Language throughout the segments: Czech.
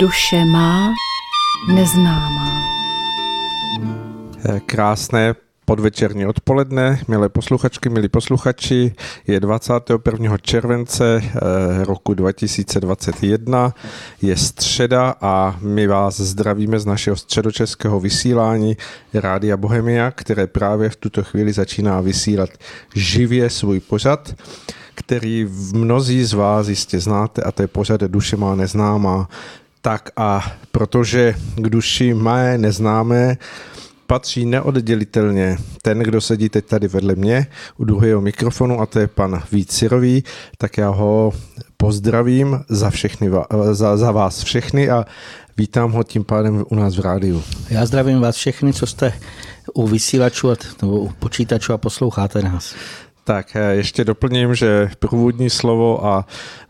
Duše má neznámá. Krásné podvečerní odpoledne, milé posluchačky, milí posluchači. Je 21. července eh, roku 2021, je středa a my vás zdravíme z našeho středočeského vysílání Rádia Bohemia, které právě v tuto chvíli začíná vysílat živě svůj pořad který mnozí z vás jistě znáte a to je pořad Duše má neznámá. Tak a protože k duši mé neznámé patří neoddělitelně ten, kdo sedí teď tady vedle mě u druhého mikrofonu a to je pan Vícirový, tak já ho pozdravím za, všechny, za, za vás všechny a vítám ho tím pádem u nás v rádiu. Já zdravím vás všechny, co jste u vysílačů nebo u počítačů a posloucháte nás. Tak eh, ještě doplním, že průvodní slovo a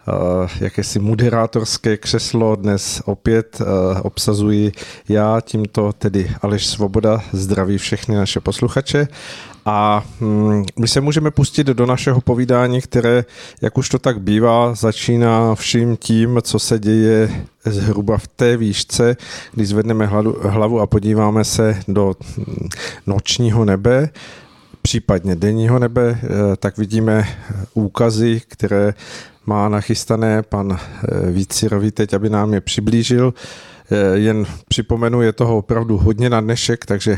uh, jakési moderátorské křeslo dnes opět uh, obsazuji já, tímto tedy Aleš Svoboda. Zdraví všechny naše posluchače. A hm, my se můžeme pustit do našeho povídání, které, jak už to tak bývá, začíná vším tím, co se děje zhruba v té výšce, když zvedneme hlavu a podíváme se do hm, nočního nebe případně denního nebe, eh, tak vidíme úkazy, které má nachystané pan eh, Vícirový teď, aby nám je přiblížil. Eh, jen připomenu, je toho opravdu hodně na dnešek, takže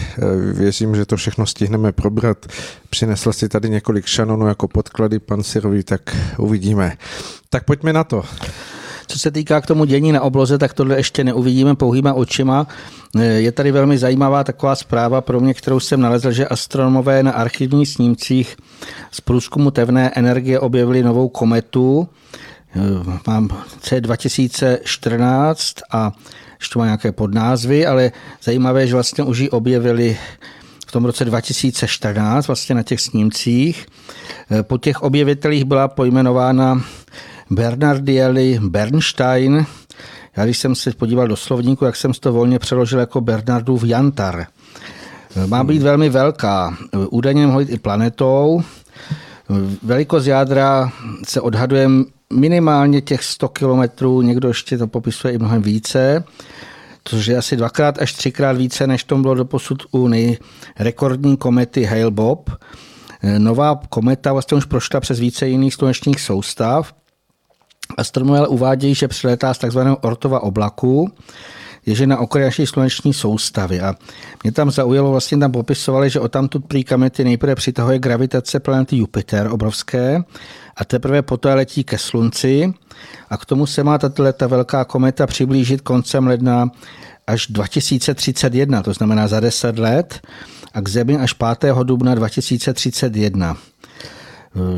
věřím, že to všechno stihneme probrat. Přinesl si tady několik šanonů jako podklady pan Sirový, tak uvidíme. Tak pojďme na to. Co se týká k tomu dění na obloze, tak tohle ještě neuvidíme pouhýma očima. Eh, je tady velmi zajímavá taková zpráva pro mě, kterou jsem nalezl, že astronomové na archivních snímcích z průzkumu tevné energie objevili novou kometu. Eh, mám C2014 a ještě má nějaké podnázvy, ale zajímavé, že vlastně už ji objevili v tom roce 2014 vlastně na těch snímcích. Eh, po těch objevitelích byla pojmenována Bernardielli Bernstein. Já když jsem se podíval do slovníku, jak jsem to volně přeložil jako Bernardův jantar. Má být velmi velká. Údajně mohla být i planetou. Velikost jádra se odhaduje minimálně těch 100 kilometrů, někdo ještě to popisuje i mnohem více, což je asi dvakrát až třikrát více, než tom bylo doposud u rekordní komety Hale-Bopp. Nová kometa vlastně už prošla přes více jiných slunečních soustav Astronomové uvádějí, že přiletá z tzv. ortova oblaku, je na okraji naší sluneční soustavy. A mě tam zaujalo, vlastně tam popisovali, že o tamtud prý kamety nejprve přitahuje gravitace planety Jupiter obrovské a teprve poté letí ke slunci a k tomu se má tato velká kometa přiblížit koncem ledna až 2031, to znamená za 10 let, a k Zemi až 5. dubna 2031.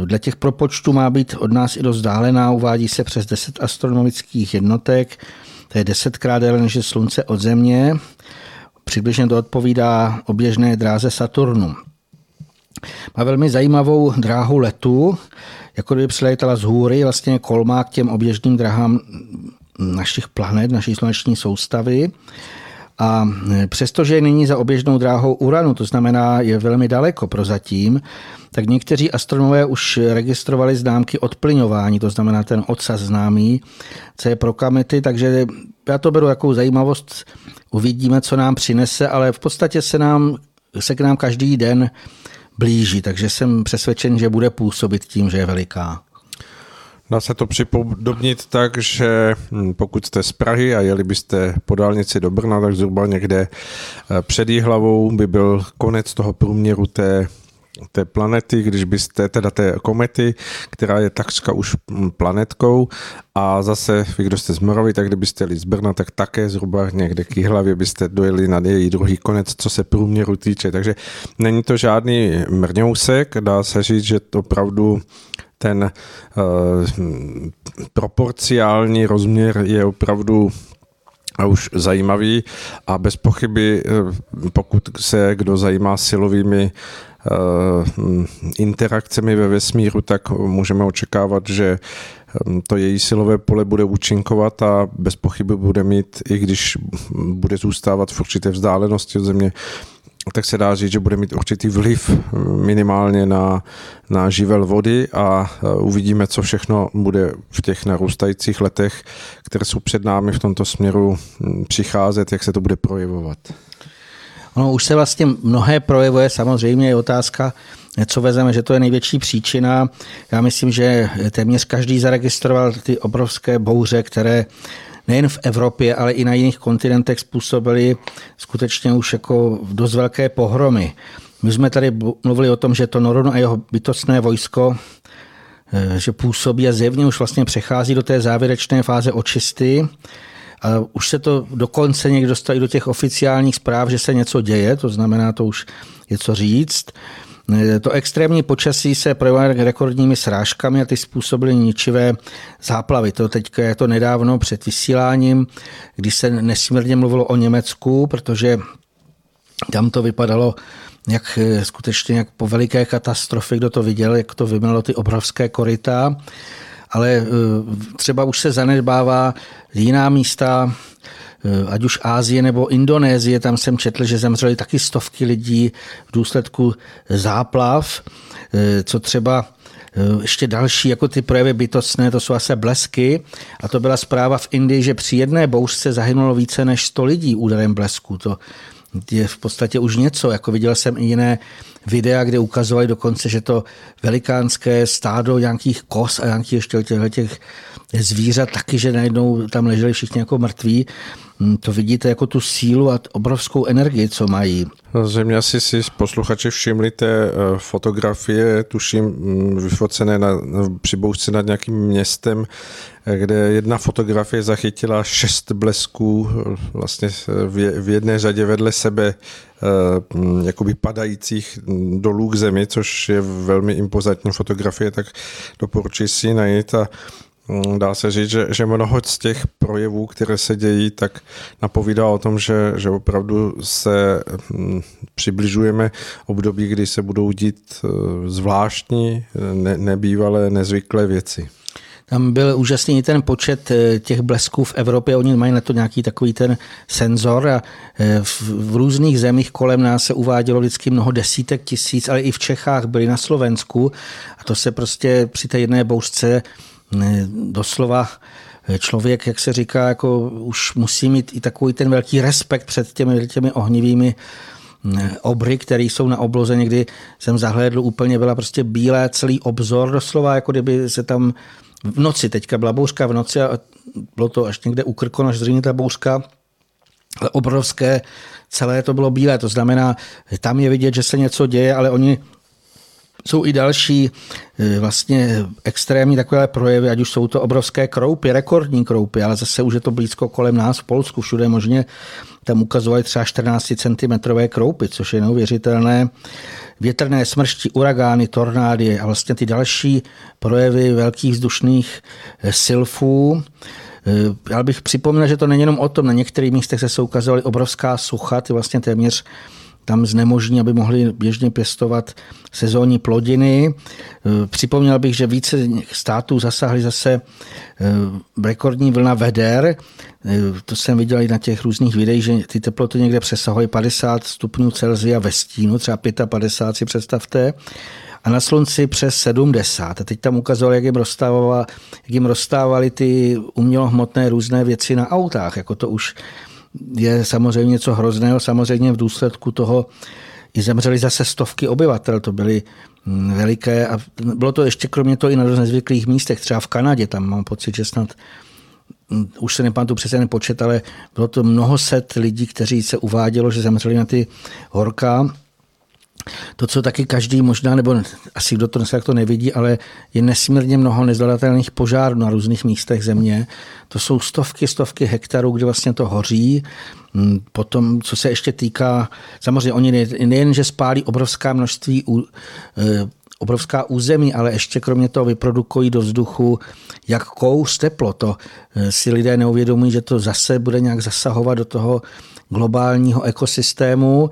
Dle těch propočtů má být od nás i dost vzdálená, uvádí se přes 10 astronomických jednotek, to je desetkrát déle než Slunce od Země. Přibližně to odpovídá oběžné dráze Saturnu. Má velmi zajímavou dráhu letu, jako kdyby přilétala z hůry, vlastně kolmá k těm oběžným drahám našich planet, naší sluneční soustavy. A přestože je nyní za oběžnou dráhou Uranu, to znamená, je velmi daleko prozatím, tak někteří astronomové už registrovali známky odplyňování, to znamená ten odsaz známý, co je pro kamety, takže já to beru jako zajímavost, uvidíme, co nám přinese, ale v podstatě se, nám, se k nám každý den blíží, takže jsem přesvědčen, že bude působit tím, že je veliká. Dá se to připodobnit tak, že hm, pokud jste z Prahy a jeli byste po dálnici do Brna, tak zhruba někde eh, před hlavou by byl konec toho průměru té té planety, když byste, teda té komety, která je takřka už hm, planetkou a zase vy, kdo jste z Moravy, tak kdybyste jeli z Brna, tak také zhruba někde k hlavě byste dojeli na její druhý konec, co se průměru týče. Takže není to žádný mrňousek, dá se říct, že to opravdu ten uh, proporciální rozměr je opravdu a už zajímavý a bez pochyby, eh, pokud se kdo zajímá silovými interakcemi ve vesmíru, tak můžeme očekávat, že to její silové pole bude účinkovat a bez pochyby bude mít, i když bude zůstávat v určité vzdálenosti od Země, tak se dá říct, že bude mít určitý vliv minimálně na, na živel vody a uvidíme, co všechno bude v těch narůstajících letech, které jsou před námi v tomto směru hm, přicházet, jak se to bude projevovat. Ono už se vlastně mnohé projevuje, samozřejmě je otázka, co vezeme, že to je největší příčina. Já myslím, že téměř každý zaregistroval ty obrovské bouře, které nejen v Evropě, ale i na jiných kontinentech způsobily skutečně už jako dost velké pohromy. My jsme tady mluvili o tom, že to Noron a jeho bytostné vojsko eh, že působí a zjevně už vlastně přechází do té závěrečné fáze očisty. A už se to dokonce někdo dostali do těch oficiálních zpráv, že se něco děje, to znamená, to už je co říct. To extrémní počasí se projevuje rekordními srážkami a ty způsobily ničivé záplavy. To teď je to nedávno před vysíláním, když se nesmírně mluvilo o Německu, protože tam to vypadalo jak skutečně jak po veliké katastrofě, kdo to viděl, jak to vymelo ty obrovské koryta. Ale eh, třeba už se zanedbává jiná místa, Eh, ať už Ázie nebo Indonésie, tam jsem četl, že zemřeli taky stovky lidí v důsledku záplav, eh, co třeba eh, ještě další, jako ty projevy bytostné, to jsou asi blesky. A to byla zpráva v Indii, že při jedné bouřce zahynulo více než 100 lidí úderem blesku. To je v podstatě už něco. Jako viděl jsem i jiné videa, kde ukazovali dokonce, že to velikánské stádo nějakých kos a nějakých ještě těch zvířat taky, že najednou tam leželi všichni jako mrtví. Hm, to vidíte jako tu sílu a obrovskou energii, co mají. Zřejmě asi si posluchači všimli té eh, fotografie, tuším, hm, vyfocené na, při bouřce nad nějakým městem, eh, kde jedna fotografie zachytila šest blesků eh, vlastně v jedné řadě vedle sebe hm, jakoby padajících dolů k zemi, což je velmi impozantní fotografie, tak doporučuji si ji najít a dá se říct, že, že mnoho z těch projevů, které se dějí, tak napovídá o tom, že, že opravdu se hm, přibližujeme období, kdy se budou dít eh, zvláštní, ne, nebývalé, nezvyklé věci. Tam byl úžasný ten počet eh, těch blesků v Evropě, oni mají na to nějaký takový ten senzor a v, v různých zemích kolem nás se uvádělo vždycky mnoho desítek tisíc, ale i v Čechách byli na Slovensku a to se prostě při té jedné bouřce doslova člověk, jak se říká, jako už musí mít i takový ten velký respekt před těmi, těmi ohnivými obry, které jsou na obloze. Někdy jsem zahlédl úplně, byla prostě bílé celý obzor doslova, jako kdyby se tam v noci, teďka byla bouřka v noci a bylo to až někde u Krkonoš zřejmě ta bouřka, ale obrovské, celé to bylo bílé, to znamená, tam je vidět, že se něco děje, ale oni jsou i další e, vlastně extrémní takové projevy, ať už jsou to obrovské kroupy, rekordní kroupy, ale zase už je to blízko kolem nás v Polsku, všude možně tam ukazovali třeba 14 cm kroupy, což je neuvěřitelné. Větrné smršti, uragány, tornády a vlastně ty další projevy velkých vzdušných e, silfů. E, já bych připomněl, že to není jenom o tom, na některých místech se ukazovaly obrovská sucha, ty vlastně téměř tam znemožní, aby mohli běžně pěstovat sezónní plodiny. E, připomněl bych, že více států zasahly zase e, rekordní vlna veder. E, to jsem viděl i na těch různých videích, že ty teploty někde přesahují 50 stupňů Celsia ve stínu, třeba 55 si představte a na slunci přes 70. A teď tam ukazoval, jak jim, jak jim rozstávali ty umělohmotné různé věci na autách. Jako to už je samozřejmě něco hrozného. Samozřejmě v důsledku toho i zemřeli zase stovky obyvatel, to byly mm, veliké a bylo to ještě kromě toho i na nezvyklých místech, třeba v Kanadě, tam mám pocit, že snad mm, už se nepamatuju přesně ten počet, ale bylo to mnoho set lidí, kteří se uvádělo, že zemřeli na ty horka to, co taky každý možná, nebo asi kdo to dneska to nevidí, ale je nesmírně mnoho nezvladatelných požárů na různých místech země. To jsou stovky, stovky hektarů, kde vlastně to hoří. Mm, potom, co se ještě týká, samozřejmě oni nejen, že spálí obrovská množství e, obrovská území, ale ještě kromě toho vyprodukují do vzduchu jak kous teplo. To e, si lidé neuvědomují, že to zase bude nějak zasahovat do toho globálního ekosystému.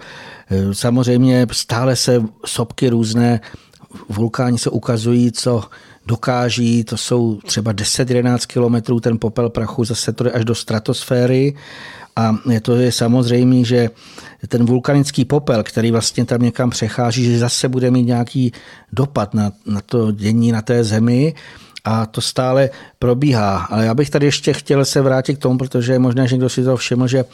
E, samozřejmě stále se sopky různé vulkáni se ukazují, co dokáží, to jsou třeba 10-11 kilometrů, ten popel prachu zase to jde až do stratosféry a je to je samozřejmé, že ten vulkanický popel, který vlastně tam někam přechází, že zase bude mít nějaký dopad na, na to dění na té zemi a to stále probíhá. Ale já bych tady ještě chtěl se vrátit k tomu, protože je možné, že někdo si to všiml, že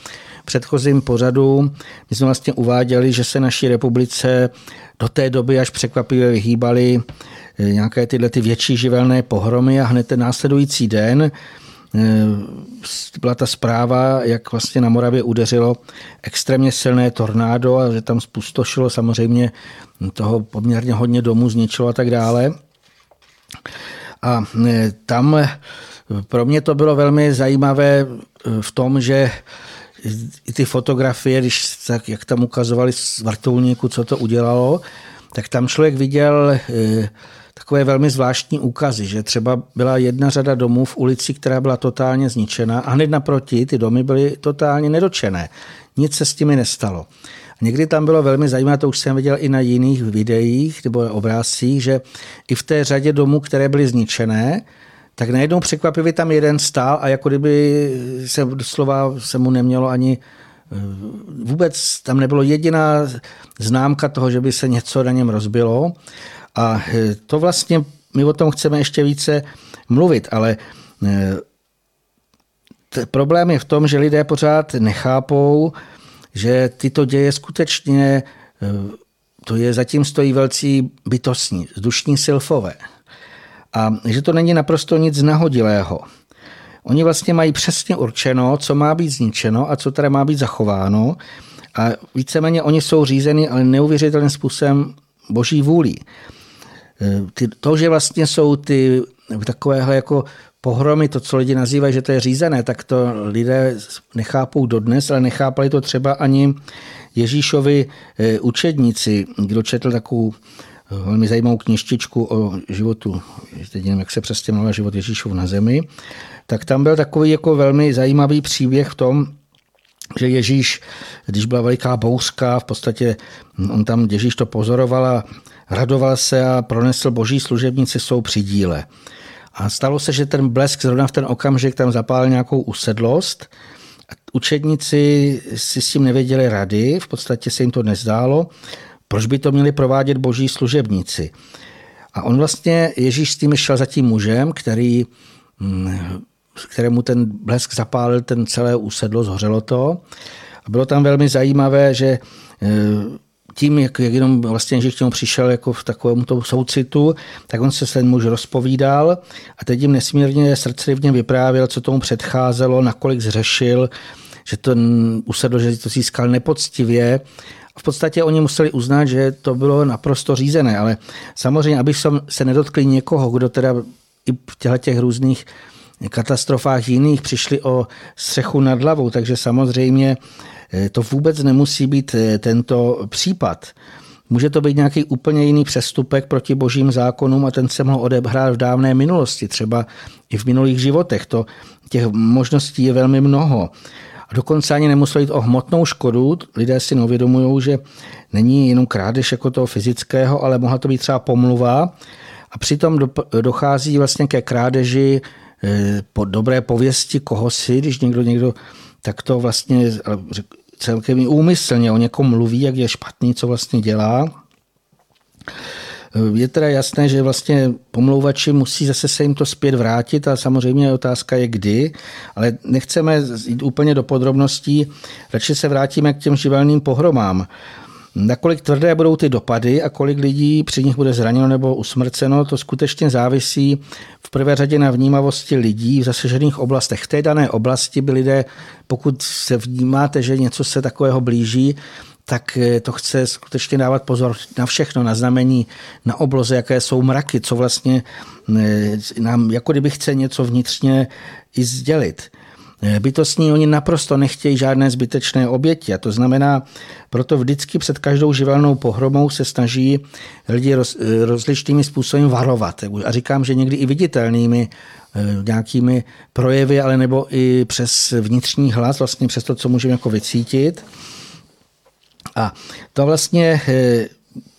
předchozím pořadu my jsme vlastně uváděli, že se naší republice do té doby až překvapivě vyhýbaly eh, nějaké tyhle ty větší živelné pohromy a hned ten následující den eh, byla ta zpráva, jak vlastně na Moravě udeřilo extrémně silné tornádo a že tam spustošilo samozřejmě toho poměrně hodně domů, zničilo a tak dále. A e, tam pro mě to bylo velmi zajímavé v tom, že i ty fotografie, když tak, jak tam ukazovali z vrtulníku, co to udělalo, tak tam člověk viděl takové velmi zvláštní úkazy, že třeba byla jedna řada domů v ulici, která byla totálně zničena a hned naproti ty domy byly totálně nedočené. Nic se s těmi nestalo. Někdy tam bylo velmi zajímavé, to už jsem viděl i na jiných videích nebo obrázcích, že i v té řadě domů, které byly zničené, tak najednou překvapivě tam jeden stál a jako kdyby se doslova se mu nemělo ani eh, vůbec tam nebylo jediná známka toho, že by se něco na něm rozbilo. A eh, to vlastně, my o tom chceme ještě více mluvit, ale eh, problém je v tom, že lidé pořád nechápou, že tyto děje skutečně, to je zatím stojí velcí bytostní, vzdušní silfové. A že to není naprosto nic nahodilého. Oni vlastně mají přesně určeno, co má být zničeno a co teda má být zachováno. A víceméně oni jsou řízeni, ale neuvěřitelným způsobem boží vůlí. Eh, to, že vlastně jsou ty takovéhle jako pohromy, to, co lidi nazývají, že to je řízené, tak to lidé nechápou dodnes, ale nechápali to třeba ani Ježíšovi eh, učedníci, kdo četl takovou velmi zajímavou knižtičku o životu, teď nevím, jak se přesně jmenuje život Ježíšův na zemi, tak tam byl takový jako velmi zajímavý příběh v tom, že Ježíš, když byla veliká bouřka, v podstatě on tam Ježíš to pozoroval a radoval se a pronesl boží služebníci jsou při díle. A stalo se, že ten blesk zrovna v ten okamžik tam zapálil nějakou usedlost. Učedníci si s tím nevěděli rady, v podstatě se jim to nezdálo. Proč by to měli provádět boží služebníci? A on vlastně, Ježíš s tím šel za tím mužem, který, mm, kterému ten blesk zapálil ten celé úsedlo, zhořelo to. A bylo tam velmi zajímavé, že eh, tím, jak, jak jenom vlastně, že k němu přišel jako v takovém tom soucitu, tak on se ten muž rozpovídal a teď jim nesmírně srdcerivně vyprávěl, co tomu předcházelo, nakolik zřešil, že to usedl, že to získal nepoctivě. V podstatě oni museli uznat, že to bylo naprosto řízené, ale samozřejmě, aby se nedotkli někoho, kdo teda i v těch různých katastrofách jiných přišli o střechu nad hlavou, takže samozřejmě Eh, to vůbec nemusí být eh, tento případ. Může to být nějaký úplně jiný přestupek proti božím zákonům a ten se mohl odehrát v dávné minulosti, třeba i v minulých životech. To, těch možností je velmi mnoho. A dokonce ani nemuselo jít o hmotnou škodu. Lidé si neuvědomují, že není jenom krádež jako toho fyzického, ale mohla to být třeba pomluva. A přitom dochází vlastně ke krádeži eh, po dobré pověsti koho si, když někdo, někdo tak to vlastně celkem úmyslně o někom mluví, jak je špatný, co vlastně dělá. Je teda jasné, že vlastně pomlouvači musí zase se jim to zpět vrátit a samozřejmě otázka je kdy, ale nechceme jít úplně do podrobností, radši se vrátíme k těm živelným pohromám. Nakolik tvrdé budou ty dopady a kolik lidí při nich bude zraněno nebo usmrceno, to skutečně závisí v prvé řadě na vnímavosti lidí v zasažených oblastech. V té dané oblasti by lidé, pokud se vnímáte, že něco se takového blíží, tak eh, to chce skutečně dávat pozor na všechno, na znamení, na obloze, jaké jsou mraky, co vlastně eh, nám, jako kdyby chce něco vnitřně i sdělit. Eh, bytostní oni naprosto nechtějí žádné zbytečné oběti a to znamená, proto vždycky před každou živelnou pohromou se snaží lidi roz, rozličnými způsoby varovat. A říkám, že někdy i viditelnými nějakými projevy, ale nebo i přes vnitřní hlas, vlastně přes to, co můžeme jako vycítit. A to vlastně,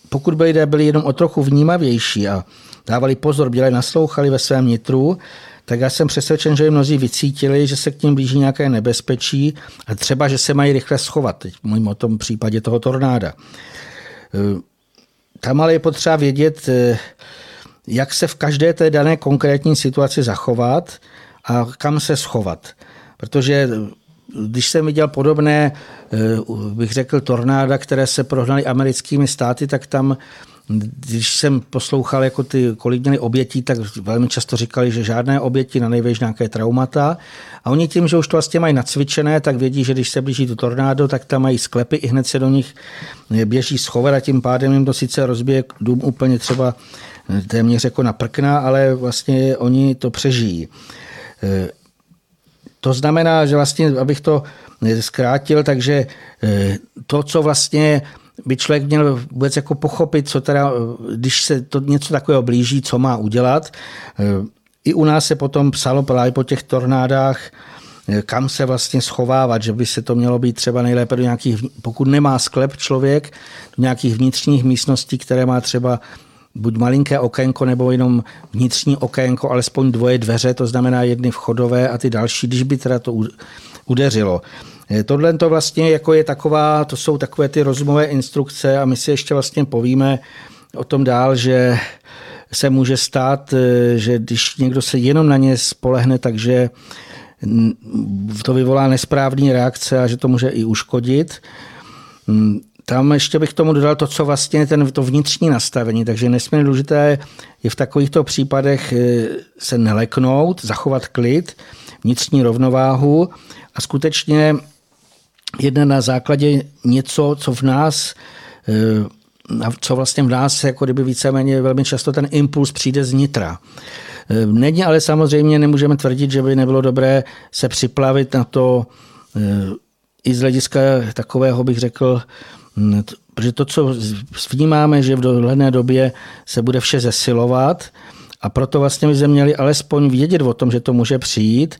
pokud by lidé byli jenom o trochu vnímavější a dávali pozor, byli naslouchali ve svém nitru, tak já jsem přesvědčen, že mnozí vycítili, že se k ním blíží nějaké nebezpečí a třeba, že se mají rychle schovat. Teď mluvím o tom případě toho tornáda. Eh, tam ale je potřeba vědět, eh, jak se v každé té dané konkrétní situaci zachovat a kam se schovat. Protože když jsem viděl podobné, eh, bych řekl, tornáda, které se prohnaly americkými státy, tak tam když jsem poslouchal, jako ty, kolik měli obětí, tak velmi často říkali, že žádné oběti, na největší nějaké traumata. A oni tím, že už to vlastně mají nacvičené, tak vědí, že když se blíží to tornádo, tak tam mají sklepy, i hned se do nich běží schovat a tím pádem jim to sice rozbije dům úplně třeba téměř jako na prkna, ale vlastně oni to přežijí. To znamená, že vlastně, abych to zkrátil, takže e, to, co vlastně by člověk měl vůbec jako pochopit, co teda, když se to něco takového blíží, co má udělat. I u nás se potom psalo právě po těch tornádách, kam se vlastně schovávat, že by se to mělo být třeba nejlépe do nějakých, pokud nemá sklep člověk, do nějakých vnitřních místností, které má třeba buď malinké okénko nebo jenom vnitřní okénko, alespoň dvoje dveře, to znamená jedny vchodové a ty další, když by teda to udeřilo. Eh, tohle to vlastně jako je taková, to jsou takové ty rozumové instrukce a my si ještě vlastně povíme o tom dál, že se může stát, eh, že když někdo se jenom na ně spolehne, takže to vyvolá nesprávný reakce a že to může i uškodit. Tam ještě bych tomu dodal to, co vlastně ten, to vnitřní nastavení. Takže nesmírně důležité je v takovýchto případech eh, se neleknout, zachovat klid, vnitřní rovnováhu a skutečně jedna na základě něco, co v nás eh, co vlastně v nás jako kdyby víceméně velmi často ten impuls přijde z nitra. Eh, není ale samozřejmě, nemůžeme tvrdit, že by nebylo dobré se připlavit na to i z hlediska takového, bych řekl, protože to, co vnímáme, že v dohledné době se bude vše zesilovat a proto vlastně bychom měli alespoň vědět o tom, že to může přijít.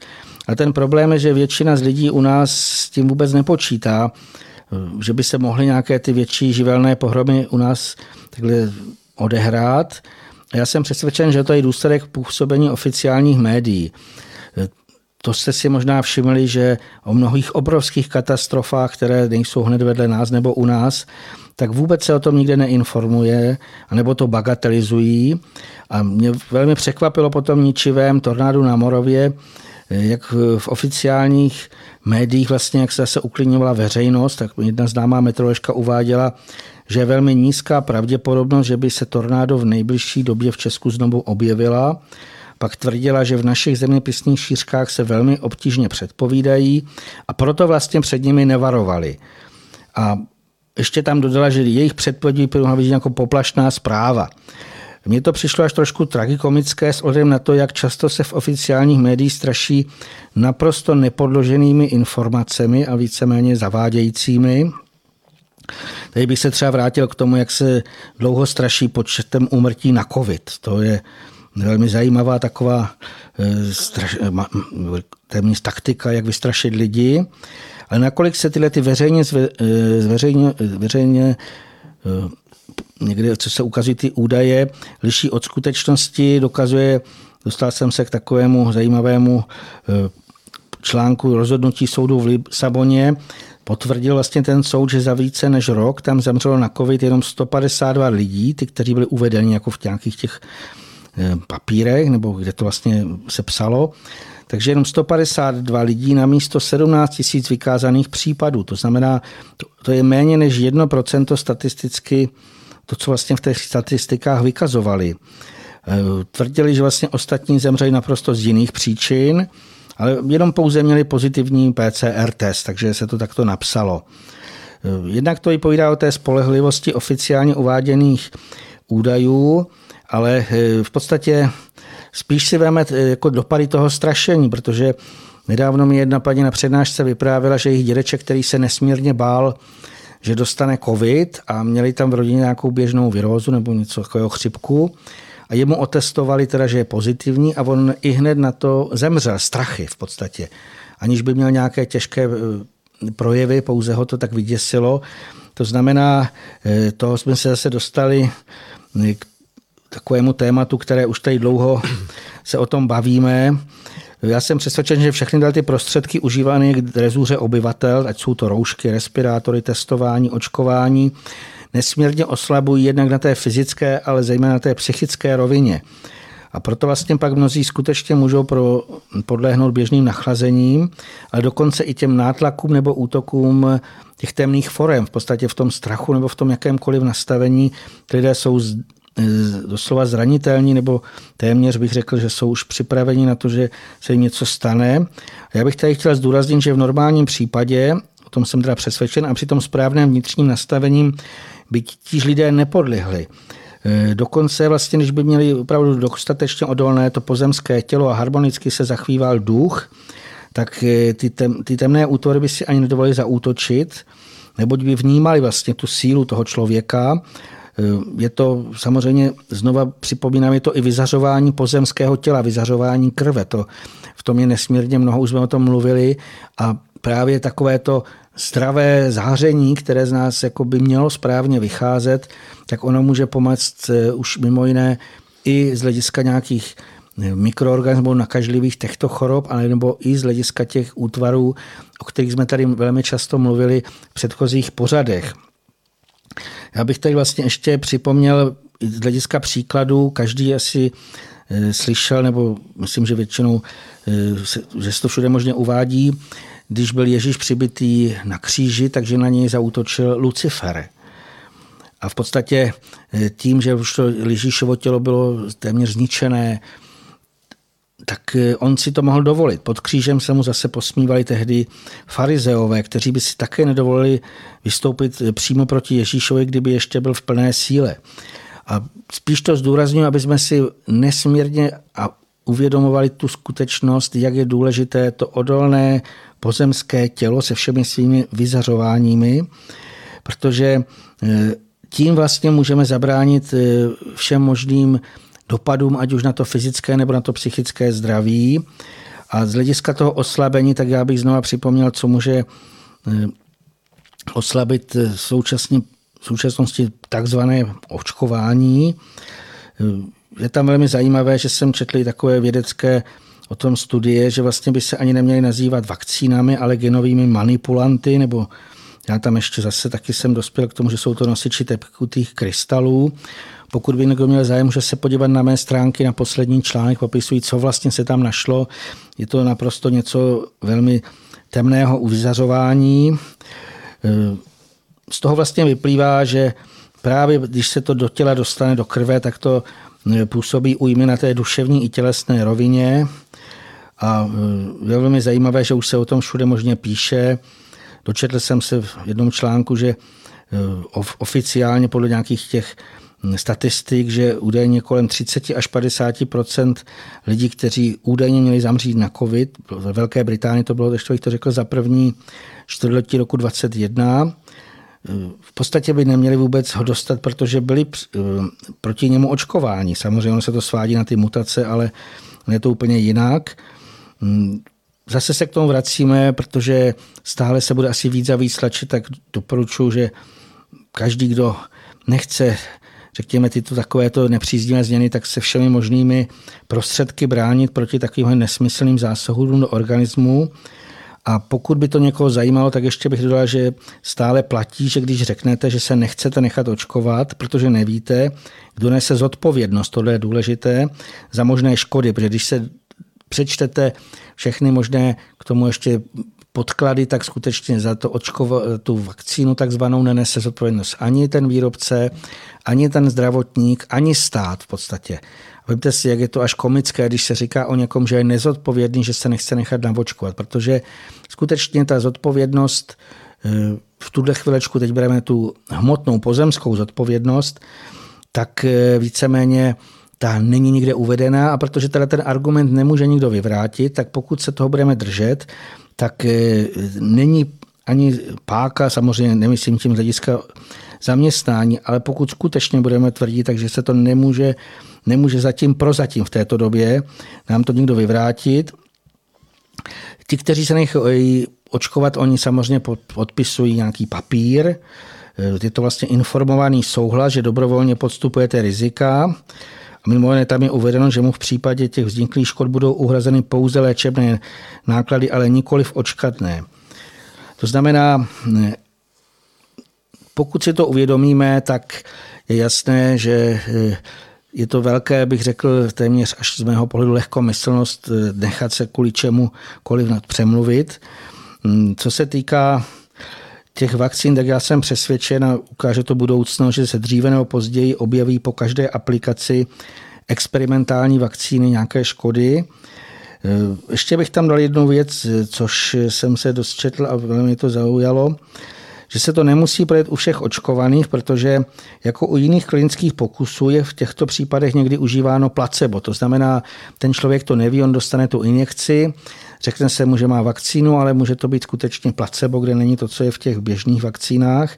A ten problém je, že většina z lidí u nás s tím vůbec nepočítá, že by se mohly nějaké ty větší živelné pohromy u nás takhle odehrát. A já jsem přesvědčen, že to je důsledek působení oficiálních médií. To jste si možná všimli, že o mnohých obrovských katastrofách, které nejsou hned vedle nás nebo u nás, tak vůbec se o tom nikde neinformuje, anebo to bagatelizují. A mě velmi překvapilo potom ničivém tornádu na Morově, jak v oficiálních médiích vlastně, jak se zase uklidňovala veřejnost, tak jedna známá meteoroložka uváděla, že je velmi nízká pravděpodobnost, že by se tornádo v nejbližší době v Česku znovu objevila pak tvrdila, že v našich zeměpisných šířkách se velmi obtížně předpovídají a proto vlastně před nimi nevarovali. A ještě tam dodala, že jejich předpovědi byla být jako poplašná zpráva. Mně to přišlo až trošku tragikomické s ohledem na to, jak často se v oficiálních médiích straší naprosto nepodloženými informacemi a víceméně zavádějícími. Tady bych se třeba vrátil k tomu, jak se dlouho straší počtem úmrtí na COVID. To je velmi zajímavá taková eh, straš, eh, téměř taktika, jak vystrašit lidi. Ale nakolik se tyhle ty veřejně, eh, veřejně, veřejně někde, co se ukazují ty údaje, liší od skutečnosti, dokazuje, dostal jsem se k takovému zajímavému článku rozhodnutí soudu v Lisaboně, potvrdil vlastně ten soud, že za více než rok tam zemřelo na covid jenom 152 lidí, ty, kteří byli uvedeni jako v nějakých těch papírech, nebo kde to vlastně se psalo. Takže jenom 152 lidí na místo 17 tisíc vykázaných případů. To znamená, to, to je méně než 1% statisticky to, co vlastně v těch statistikách vykazovali. Eh, tvrdili, že vlastně ostatní zemřeli naprosto z jiných příčin, ale jenom pouze měli pozitivní PCR test, takže se to takto napsalo. Eh, jednak to vypovídá o té spolehlivosti oficiálně uváděných údajů, ale eh, v podstatě spíš si veme eh, jako dopady toho strašení, protože nedávno mi jedna paní na přednášce vyprávěla, že jejich dědeček, který se nesmírně bál, že dostane covid a měli tam v rodině nějakou běžnou virózu nebo něco takového chřipku a jemu otestovali teda, že je pozitivní a on i hned na to zemřel, strachy v podstatě. Aniž by měl nějaké těžké eh, projevy, pouze ho to tak vyděsilo. To znamená, toho jsme se zase dostali k takovému tématu, které už tady dlouho se o tom bavíme. Já jsem přesvědčen, že všechny ty prostředky užívané k rezuře obyvatel, ať jsou to roušky, respirátory, testování, očkování, nesmírně oslabují jednak na té fyzické, ale zejména na té psychické rovině. A proto vlastně pak mnozí skutečně můžou pro, podlehnout běžným nachlazením, ale dokonce i těm nátlakům nebo útokům těch temných forem, v podstatě v tom strachu nebo v tom jakémkoliv nastavení. Lidé jsou doslova zranitelní, nebo téměř bych řekl, že jsou už připraveni na to, že se jim něco stane. Já bych tady chtěl zdůraznit, že v normálním případě, o tom jsem teda přesvědčen, a při tom správném vnitřním nastavením by tíž lidé nepodlihli. E, dokonce vlastně, když by měli opravdu dostatečně odolné to pozemské tělo a harmonicky se zachvíval duch, tak e, ty, tem, ty temné útvory by si ani nedovolili zaútočit, neboť by vnímali vlastně tu sílu toho člověka. E, je to samozřejmě, znova připomínám, je to i vyzařování pozemského těla, vyzařování krve. To, v tom je nesmírně mnoho, už jsme o tom mluvili a právě takové to zdravé záření, které z nás jako by mělo správně vycházet, tak ono může pomoct eh, už mimo jiné i z hlediska nějakých eh, mikroorganismů nakažlivých těchto chorob, ale nebo i z hlediska těch útvarů, o kterých jsme tady velmi často mluvili v předchozích pořadech. Já bych tady vlastně ještě připomněl z hlediska příkladů, každý asi eh, slyšel, nebo myslím, že většinou, že se to všude možně uvádí, když byl Ježíš přibitý na kříži, takže na něj zautočil Lucifer. A v podstatě eh, tím, že už to Ježíšovo tělo bylo téměř zničené, tak eh, on si to mohl dovolit. Pod křížem se mu zase posmívali tehdy farizeové, kteří by si také nedovolili vystoupit eh, přímo proti Ježíšovi, kdyby ještě byl v plné síle. A spíš to zdůraznuju, aby jsme si nesmírně a uvědomovali tu skutečnost, jak je důležité to odolné pozemské tělo se všemi svými vyzařováními, protože eh, tím vlastně můžeme zabránit všem možným dopadům, ať už na to fyzické nebo na to psychické zdraví. A z hlediska toho oslabení, tak já bych znova připomněl, co může eh, oslabit současně, v současnosti takzvané očkování. Je tam velmi zajímavé, že jsem četl takové vědecké o tom studie, že vlastně by se ani neměly nazývat vakcínami, ale genovými manipulanty, nebo já tam ještě zase taky jsem dospěl k tomu, že jsou to nosiči tepkutých krystalů. Pokud by někdo měl zájem, může se podívat na mé stránky na poslední článek, popisují, co vlastně se tam našlo. Je to naprosto něco velmi temného uvyzařování. Z toho vlastně vyplývá, že právě když se to do těla dostane do krve, tak to působí újmy na té duševní i tělesné rovině. A e, je velmi zajímavé, že už se o tom všude možně píše. Dočetl jsem se v jednom článku, že e, oficiálně podle nějakých těch statistik, že údajně kolem 30 až 50% lidí, kteří údajně měli zamřít na COVID, ve Velké Británii to bylo, ještě bych to řekl, za první čtvrtletí roku 2021, e, v podstatě by neměli vůbec ho dostat, protože byli proti němu očkováni. Samozřejmě ono se to svádí na ty mutace, ale je to úplně jinak. Mm, zase se k tomu vracíme, protože stále se bude asi víc a víc tlačit, tak doporučuji, že každý, kdo nechce řekněme, tyto takovéto nepříznivé změny, tak se všemi možnými prostředky bránit proti takovým nesmyslným zásahům do organismu. A pokud by to někoho zajímalo, tak ještě bych dodal, že stále platí, že když řeknete, že se nechcete nechat očkovat, protože nevíte, kdo nese zodpovědnost, tohle je důležité, za možné škody, protože když se přečtete všechny možné k tomu ještě podklady, tak skutečně za to očkova, tu vakcínu takzvanou nenese zodpovědnost ani ten výrobce, ani ten zdravotník, ani stát v podstatě. Vemte si, jak je to až komické, když se říká o někom, že je nezodpovědný, že se nechce nechat navočkovat, protože skutečně ta zodpovědnost eh, v tuhle chvilečku, teď bereme tu hmotnou pozemskou zodpovědnost, tak eh, víceméně ta není nikde uvedená a protože teda ten argument nemůže nikdo vyvrátit, tak pokud se toho budeme držet, tak eh, není ani páka, samozřejmě nemyslím tím hlediska zaměstnání, ale pokud skutečně budeme tvrdit, takže se to nemůže, nemůže zatím prozatím v této době nám to nikdo vyvrátit. Ti, kteří se nechají očkovat, oni samozřejmě podpisují nějaký papír, je to vlastně informovaný souhlas, že dobrovolně podstupujete rizika. Mimo jiné tam je uvedeno, že mu v případě těch vzniklých škod budou uhrazeny pouze léčebné náklady, ale nikoli v očkatné. To znamená, pokud si to uvědomíme, tak je jasné, že je to velké, bych řekl, téměř až z mého pohledu lehkomyslnost nechat se kvůli čemukoliv přemluvit. Mm, co se týká těch vakcín, tak já jsem přesvědčen a ukáže to budoucnost, že se dříve nebo později objeví po každé aplikaci experimentální vakcíny nějaké škody. Ještě bych tam dal jednu věc, což jsem se dost četl a velmi to zaujalo že se to nemusí projet u všech očkovaných, protože jako u jiných klinických pokusů je v těchto případech někdy užíváno placebo. To znamená, ten člověk to neví, on dostane tu injekci, řekne se mu, že má vakcínu, ale může to být skutečně placebo, kde není to, co je v těch běžných vakcínách.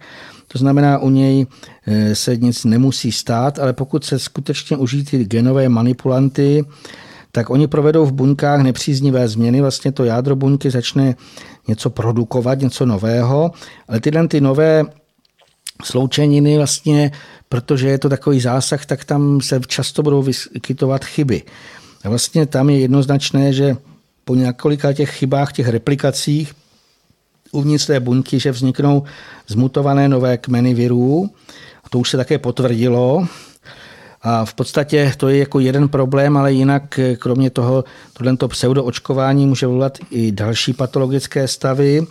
To znamená, u něj eh, se nic nemusí stát, ale pokud se skutečně užijí ty genové manipulanty, tak oni provedou v buňkách nepříznivé změny. Vlastně to jádro buňky začne něco produkovat, něco nového, ale tyhle ty nové sloučeniny vlastně, protože je to takový zásah, tak tam se často budou vyskytovat chyby. A vlastně tam je jednoznačné, že po několika těch chybách, těch replikacích uvnitř té buňky, že vzniknou zmutované nové kmeny virů. A to už se také potvrdilo. A v podstatě to je jako jeden problém, ale jinak eh, kromě toho, tohle pseudoočkování může volat i další patologické stavy.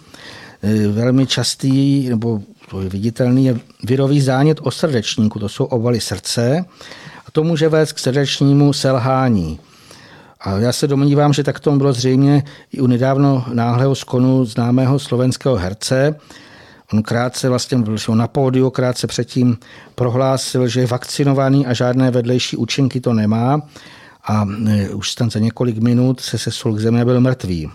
Eh, velmi častý, nebo to je viditelný, je virový zánět o srdečníku, to jsou ovaly srdce. A to může vést k srdečnímu selhání. A já se domnívám, že tak tomu bylo zřejmě i u nedávno náhlého skonu známého slovenského herce, On krátce vlastně byl na pódiu, krátce předtím prohlásil, že je vakcinovaný a žádné vedlejší účinky to nemá a e, už tam za několik minut se sesul k zemi a byl mrtvý.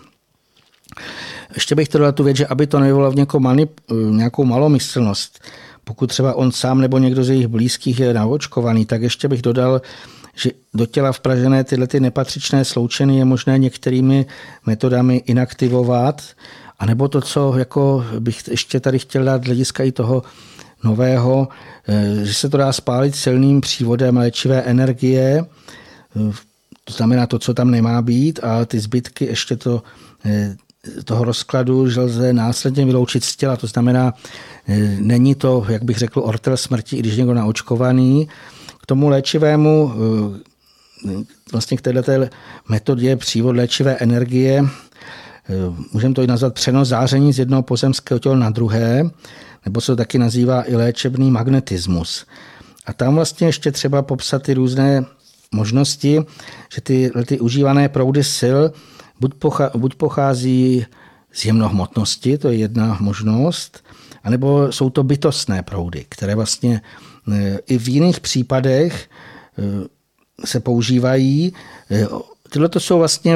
Ještě bych to dal tu věc, že aby to nevyvolalo v někoho manip, nějakou malomyslnost, pokud třeba on sám nebo někdo z jejich blízkých je naočkovaný, tak ještě bych dodal, že do těla vpražené tyhle ty nepatřičné sloučeny je možné některými metodami inaktivovat, a nebo to, co jako bych ještě tady chtěl dát hlediska i toho nového, eh, že se to dá spálit silným přívodem léčivé energie, eh, to znamená to, co tam nemá být, a ty zbytky ještě to, eh, toho rozkladu že lze následně vyloučit z těla. To znamená, není to, jak bych řekl, ortel smrti, i když někdo naočkovaný. K tomu léčivému, vlastně k této metodě přívod léčivé energie, Eh, můžeme to i nazvat přenos záření z jednoho pozemského těla na druhé, nebo se to taky nazývá i léčebný magnetismus. A tam vlastně ještě třeba popsat ty různé možnosti, že ty, ty užívané proudy sil buď, pocha, buď pochází z jemnohmotnosti, to je jedna možnost, anebo jsou to bytostné proudy, které vlastně eh, i v jiných případech eh, se používají Tyhle to jsou vlastně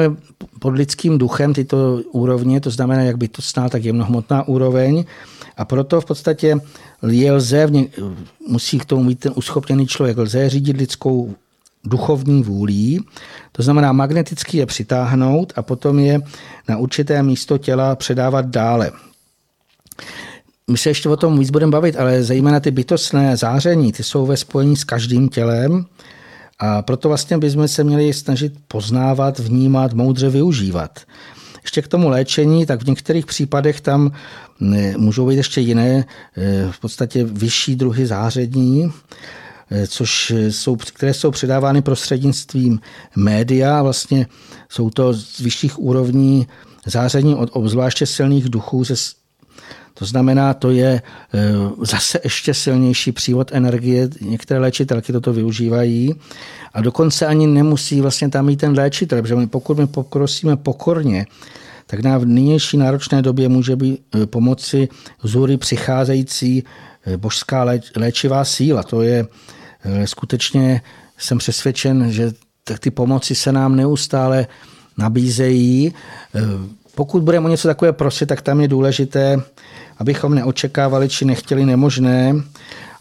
pod lidským duchem tyto úrovně, to znamená jak bytostná, tak jemnohmotná úroveň. A proto v podstatě je lze, musí k tomu mít ten uschopněný člověk, lze řídit lidskou duchovní vůlí, to znamená magneticky je přitáhnout a potom je na určité místo těla předávat dále. My se ještě o tom víc budeme bavit, ale zejména ty bytostné záření, ty jsou ve spojení s každým tělem a proto vlastně bychom se měli snažit poznávat, vnímat, moudře využívat. Ještě k tomu léčení, tak v některých případech tam můžou být ještě jiné, e, v podstatě vyšší druhy záření, e, což jsou, které jsou předávány prostřednictvím média. Vlastně jsou to z vyšších úrovní záření od obzvláště silných duchů ze to znamená, to je e, zase ještě silnější přívod energie. Některé léčitelky toto využívají a dokonce ani nemusí vlastně tam mít ten léčitel, protože pokud my pokrosíme pokorně, tak na v nynější náročné době může být e, pomoci zury přicházející e, božská léčivá síla. To je skutečně, jsem přesvědčen, že ty pomoci se nám neustále nabízejí. Pokud budeme o něco takové prosit, tak tam je důležité, abychom neočekávali či nechtěli nemožné,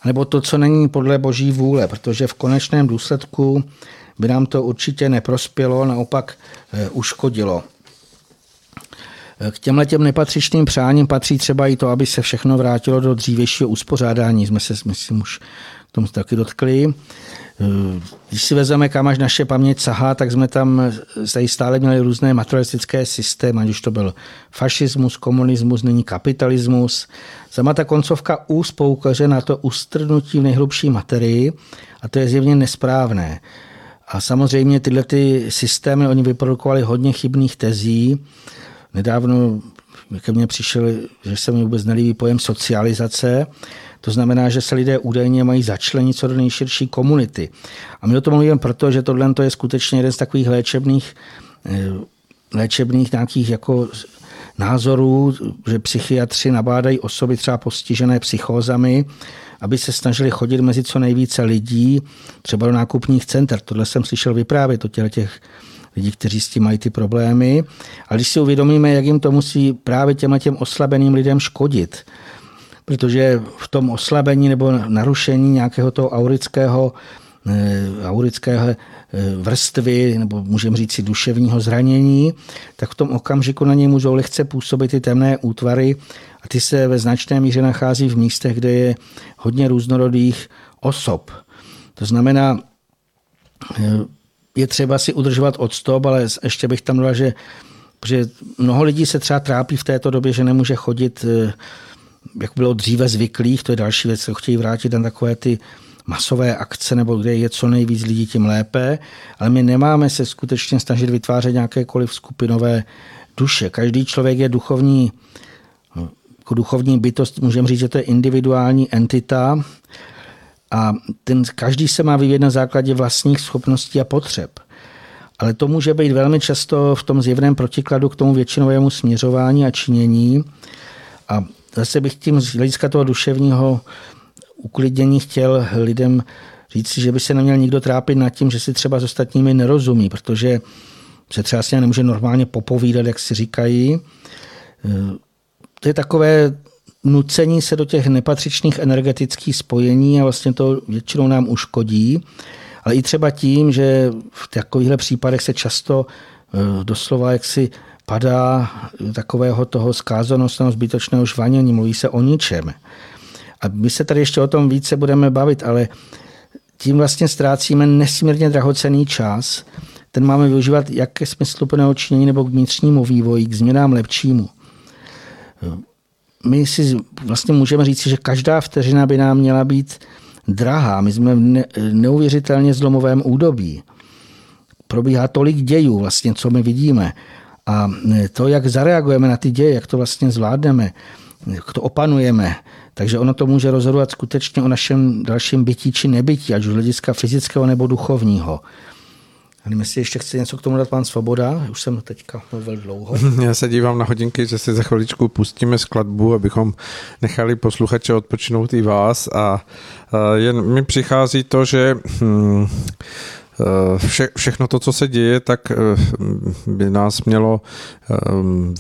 nebo to, co není podle boží vůle, protože v konečném důsledku by nám to určitě neprospělo, naopak eh, uškodilo. K těmhle těm nepatřičným přáním patří třeba i to, aby se všechno vrátilo do dřívějšího uspořádání. Jsme se, myslím, už k tomu taky dotkli. Když si vezmeme, kam až naše paměť sahá, tak jsme tam tady stále měli různé materialistické systémy, ať už to byl fašismus, komunismus, nyní kapitalismus. Sama ta koncovka úst poukaže na to ustrnutí v nejhlubší materii a to je zjevně nesprávné. A samozřejmě tyhle ty systémy, oni vyprodukovali hodně chybných tezí. Nedávno ke mně přišel, že se mi vůbec nelíbí pojem socializace, to znamená, že se lidé údajně mají začlenit co do nejširší komunity. A my o tom mluvíme proto, že tohle je skutečně jeden z takových léčebných, eh, léčebných nějakých jako názorů, že psychiatři nabádají osoby třeba postižené psychózami, aby se snažili chodit mezi co nejvíce lidí, třeba do nákupních center. Tohle jsem slyšel vyprávět o těch lidí, kteří s tím mají ty problémy. A když si uvědomíme, jak jim to musí právě těm těm oslabeným lidem škodit, protože v tom oslabení nebo narušení nějakého toho aurického, eh, aurického eh, vrstvy, nebo můžeme říct si duševního zranění, tak v tom okamžiku na něj můžou lehce působit ty temné útvary a ty se ve značné míře nachází v místech, kde je hodně různorodých osob. To znamená, eh, je třeba si udržovat odstop, ale ještě bych tam dala, že, že mnoho lidí se třeba trápí v této době, že nemůže chodit jak bylo dříve zvyklých, to je další věc, co chtějí vrátit na takové ty masové akce, nebo kde je co nejvíc lidí, tím lépe, ale my nemáme se skutečně snažit vytvářet nějakékoliv skupinové duše. Každý člověk je duchovní, jako duchovní bytost, můžeme říct, že to je individuální entita a ten, každý se má vyvíjet na základě vlastních schopností a potřeb. Ale to může být velmi často v tom zjevném protikladu k tomu většinovému směřování a činění. A zase bych tím z hlediska toho duševního uklidnění chtěl lidem říct že by se neměl nikdo trápit nad tím, že si třeba s ostatními nerozumí, protože se třeba si nemůže normálně popovídat, jak si říkají. To je takové nucení se do těch nepatřičných energetických spojení a vlastně to většinou nám uškodí. Ale i třeba tím, že v takovýchhle případech se často eh, doslova jaksi padá takového toho skázanostného zbytočného žvanění, mluví se o ničem. A my se tady ještě o tom více budeme bavit, ale tím vlastně ztrácíme nesmírně drahocený čas. Ten máme využívat jak ke smysluplného činění nebo k vnitřnímu vývoji, k změnám lepšímu. My si vlastně můžeme říct, že každá vteřina by nám měla být drahá. My jsme v neuvěřitelně zlomovém údobí. Probíhá tolik dějů, vlastně, co my vidíme. A to, jak zareagujeme na ty děje, jak to vlastně zvládneme, jak to opanujeme, takže ono to může rozhodovat skutečně o našem dalším bytí či nebytí, ať už hlediska fyzického nebo duchovního. A nevím, jestli ještě chce něco k tomu dát pán Svoboda. Už jsem teďka mluvil dlouho. Já se dívám na hodinky, že si za chviličku pustíme skladbu, abychom nechali posluchače odpočinout i vás. A jen mi přichází to, že hmm, vše, všechno to, co se děje, tak eh, by nás mělo eh,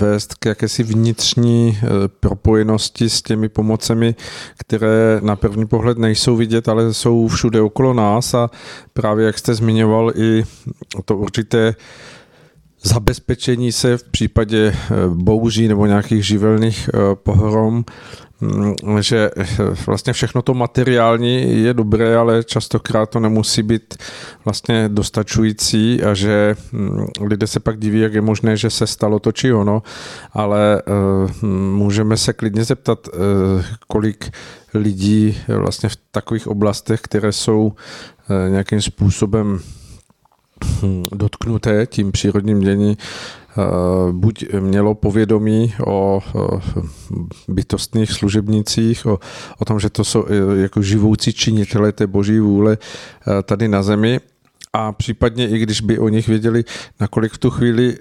vést k jakési vnitřní propojenosti s těmi pomocemi, které na první pohled nejsou vidět, ale jsou všude okolo nás. A právě jak jste zmiňoval i to určité zabezpečení se v případě bouří nebo nějakých živelných pohrom že eh, vlastně všechno to materiální je dobré, ale častokrát to nemusí být vlastně dostačující a že mm, lidé se pak diví, jak je možné, že se stalo to či ono, ale eh, můžeme se klidně zeptat, eh, kolik lidí vlastně v takových oblastech, které jsou nějakým způsobem hm, dotknuté tím přírodním dění, Eh, buď mělo povědomí o bytostných služebnicích, o, o tom, že to jsou eh, jako živoucí činitele té boží vůle eh, tady na zemi, a případně i když by o nich věděli, nakolik v tu chvíli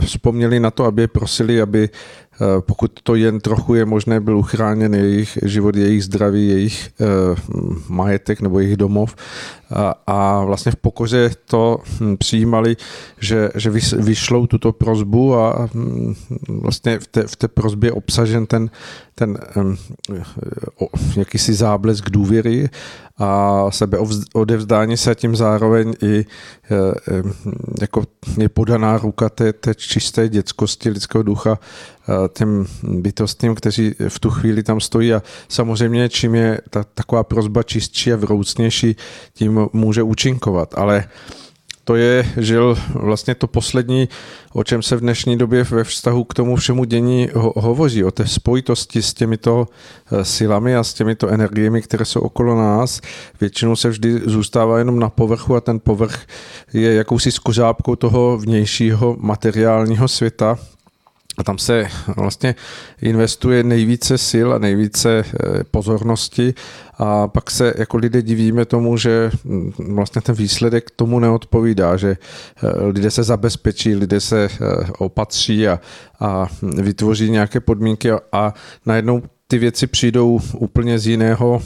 vzpomněli na to, aby je prosili, aby Eh, pokud to jen trochu je možné, byl uchráněn jejich život, jejich zdraví, jejich eh, majetek nebo jejich domov. A, vlastně v pokoře to hm, přijímali, že, že vyšlou tuto prozbu a hm, vlastně v té, v té prozbě obsažen ten, ten um, jakýsi záblesk důvěry a sebe odevzdání se tím zároveň i jako je podaná ruka té, té čisté dětskosti lidského ducha těm bytostným, kteří v tu chvíli tam stojí. A samozřejmě čím je ta taková prozba čistší a vroucnější, tím může účinkovat, ale to je, žil vlastně to poslední, o čem se v dnešní době ve vztahu k tomu všemu dění ho- hovoří, o té spojitosti s těmito eh, silami a s těmito energiemi, které jsou okolo nás. Většinou se vždy zůstává jenom na povrchu a ten povrch je jakousi skořápkou toho vnějšího materiálního světa, a tam se vlastně investuje nejvíce sil a nejvíce eh, pozornosti. A pak se jako lidé divíme tomu, že mm, vlastně ten výsledek tomu neodpovídá, že eh, lidé se zabezpečí, lidé se eh, opatří a, a vytvoří nějaké podmínky a, a najednou ty věci přijdou úplně z jiného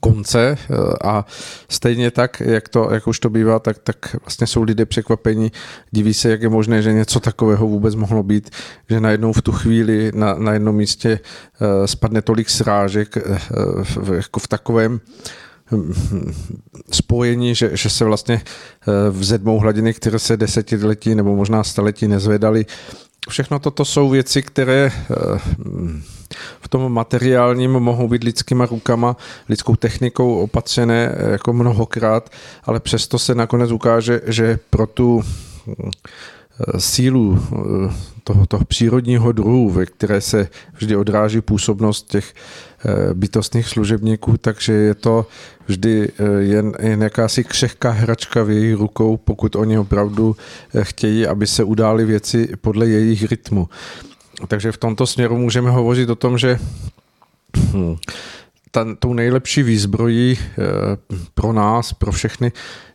konce eh, a stejně tak, jak, to, jak už to bývá, tak, tak vlastně jsou lidé překvapení, diví se, jak je možné, že něco takového vůbec mohlo být, že najednou v tu chvíli na, na jednom místě uh, spadne tolik srážek uh, v, jako v takovém hm, spojení, že, že se vlastně vzedmou hladiny, které se desetiletí nebo možná staletí nezvedaly. Všechno toto jsou věci, které v tom materiálním mohou být lidskýma rukama, lidskou technikou opatřené eh, jako mnohokrát, ale přesto se nakonec ukáže, že pro tu eh, sílu eh, toho, toho přírodního druhu, ve které se vždy odráží působnost těch bytostných služebníků, takže je to vždy jen, jen jakási křehká hračka v jejich rukou, pokud oni opravdu chtějí, aby se udály věci podle jejich rytmu. Takže v tomto směru můžeme hovořit o tom, že hm, ta, tou nejlepší výzbrojí eh, pro nás, pro všechny,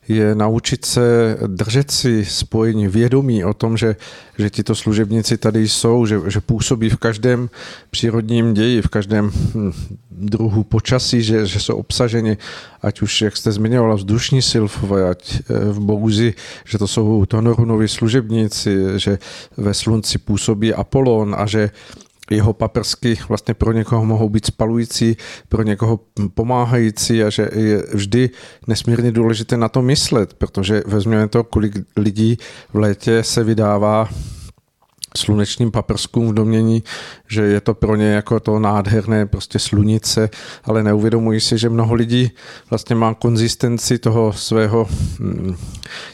je naučit se držet si spojení vědomí o tom, že, že tito služebníci tady jsou, že, že působí v každém přírodním ději, v každém hm, druhu počasí, že, že jsou obsaženi, ať už, jak jste zmiňovala, vzdušní silfové, ať eh, v Bouzi, že to jsou Tonorunovi služebníci, že ve slunci působí Apolon a že jeho paprsky vlastně pro někoho mohou být spalující, pro někoho pomáhající a že je vždy nesmírně důležité na to myslet, protože vezměme to, kolik lidí v létě se vydává slunečním paprskům v domění, že je to pro ně jako to nádherné prostě slunice, ale neuvědomují si, že mnoho lidí vlastně má konzistenci toho svého mm,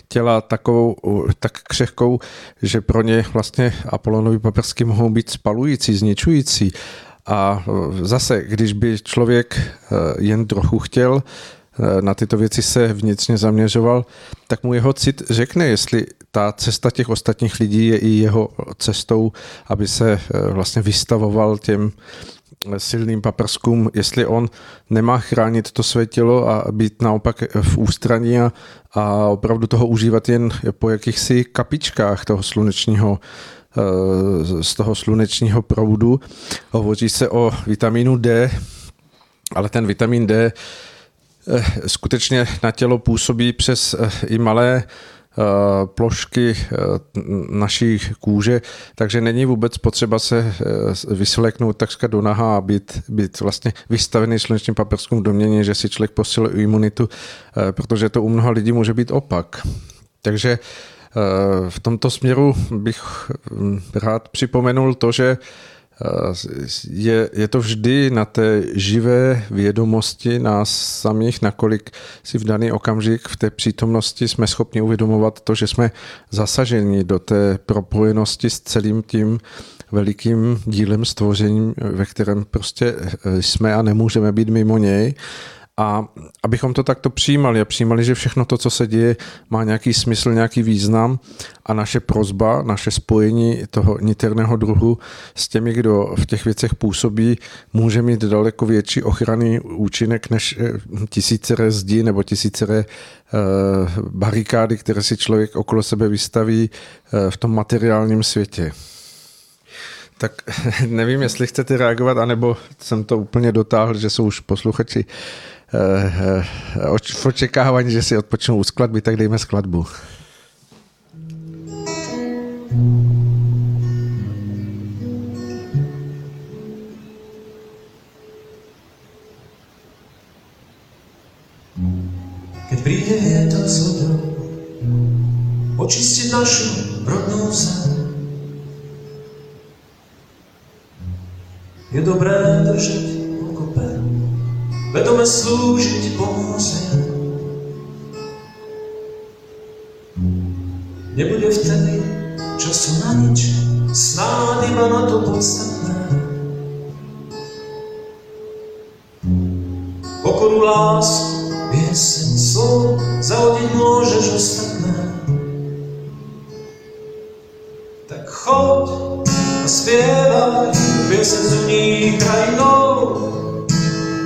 těla takovou, tak křehkou, že pro ně vlastně Apolonovi paprsky mohou být spalující, zničující. A zase, když by člověk eh, jen trochu chtěl, eh, na tyto věci se vnitřně zaměřoval, tak mu jeho cit řekne, jestli ta cesta těch ostatních lidí je i jeho cestou, aby se eh, vlastně vystavoval těm silným paprskům, jestli on nemá chránit to své tělo a být naopak v ústraní a, a opravdu toho užívat jen po jakýchsi kapičkách toho slunečního eh, z toho slunečního proudu. Hovoří se o vitamínu D, ale ten vitamin D eh, skutečně na tělo působí přes i malé Eh, plošky eh, naší kůže, takže není vůbec potřeba se eh, vysleknout takřka do naha a být, být vlastně vystavený slunečním paprskům v domění, že si člověk posiluje imunitu, protože to u mnoha lidí může být opak. Takže v tomto směru bych hm, rád připomenul to, že je, je to vždy na té živé vědomosti nás samých, nakolik si v daný okamžik v té přítomnosti jsme schopni uvědomovat to, že jsme zasaženi do té propojenosti s celým tím velikým dílem stvořením, ve kterém prostě jsme a nemůžeme být mimo něj a abychom to takto přijímali a přijímali, že všechno to, co se děje, má nějaký smysl, nějaký význam a naše prozba, naše spojení toho niterného druhu s těmi, kdo v těch věcech působí, může mít daleko větší ochranný účinek než eh, tisíce zdí nebo tisíce eh, barikády, které si člověk okolo sebe vystaví eh, v tom materiálním světě. Tak nevím, jestli chcete reagovat, anebo jsem to úplně dotáhl, že jsou už posluchači v očekávání, že si odpočnou u skladby, tak dejme skladbu. Keď príde vietor s vodou, očistiť našu rodnú zem, je dobré pokope, vedome slúžiť pomoci. Nebude vtedy času na nič, snáď iba na to podstatné. Pokoru, lásku, piesen, slovo, zahodiť môžeš ostatné. Tak choď a spievaj, piesen zuní krajinou.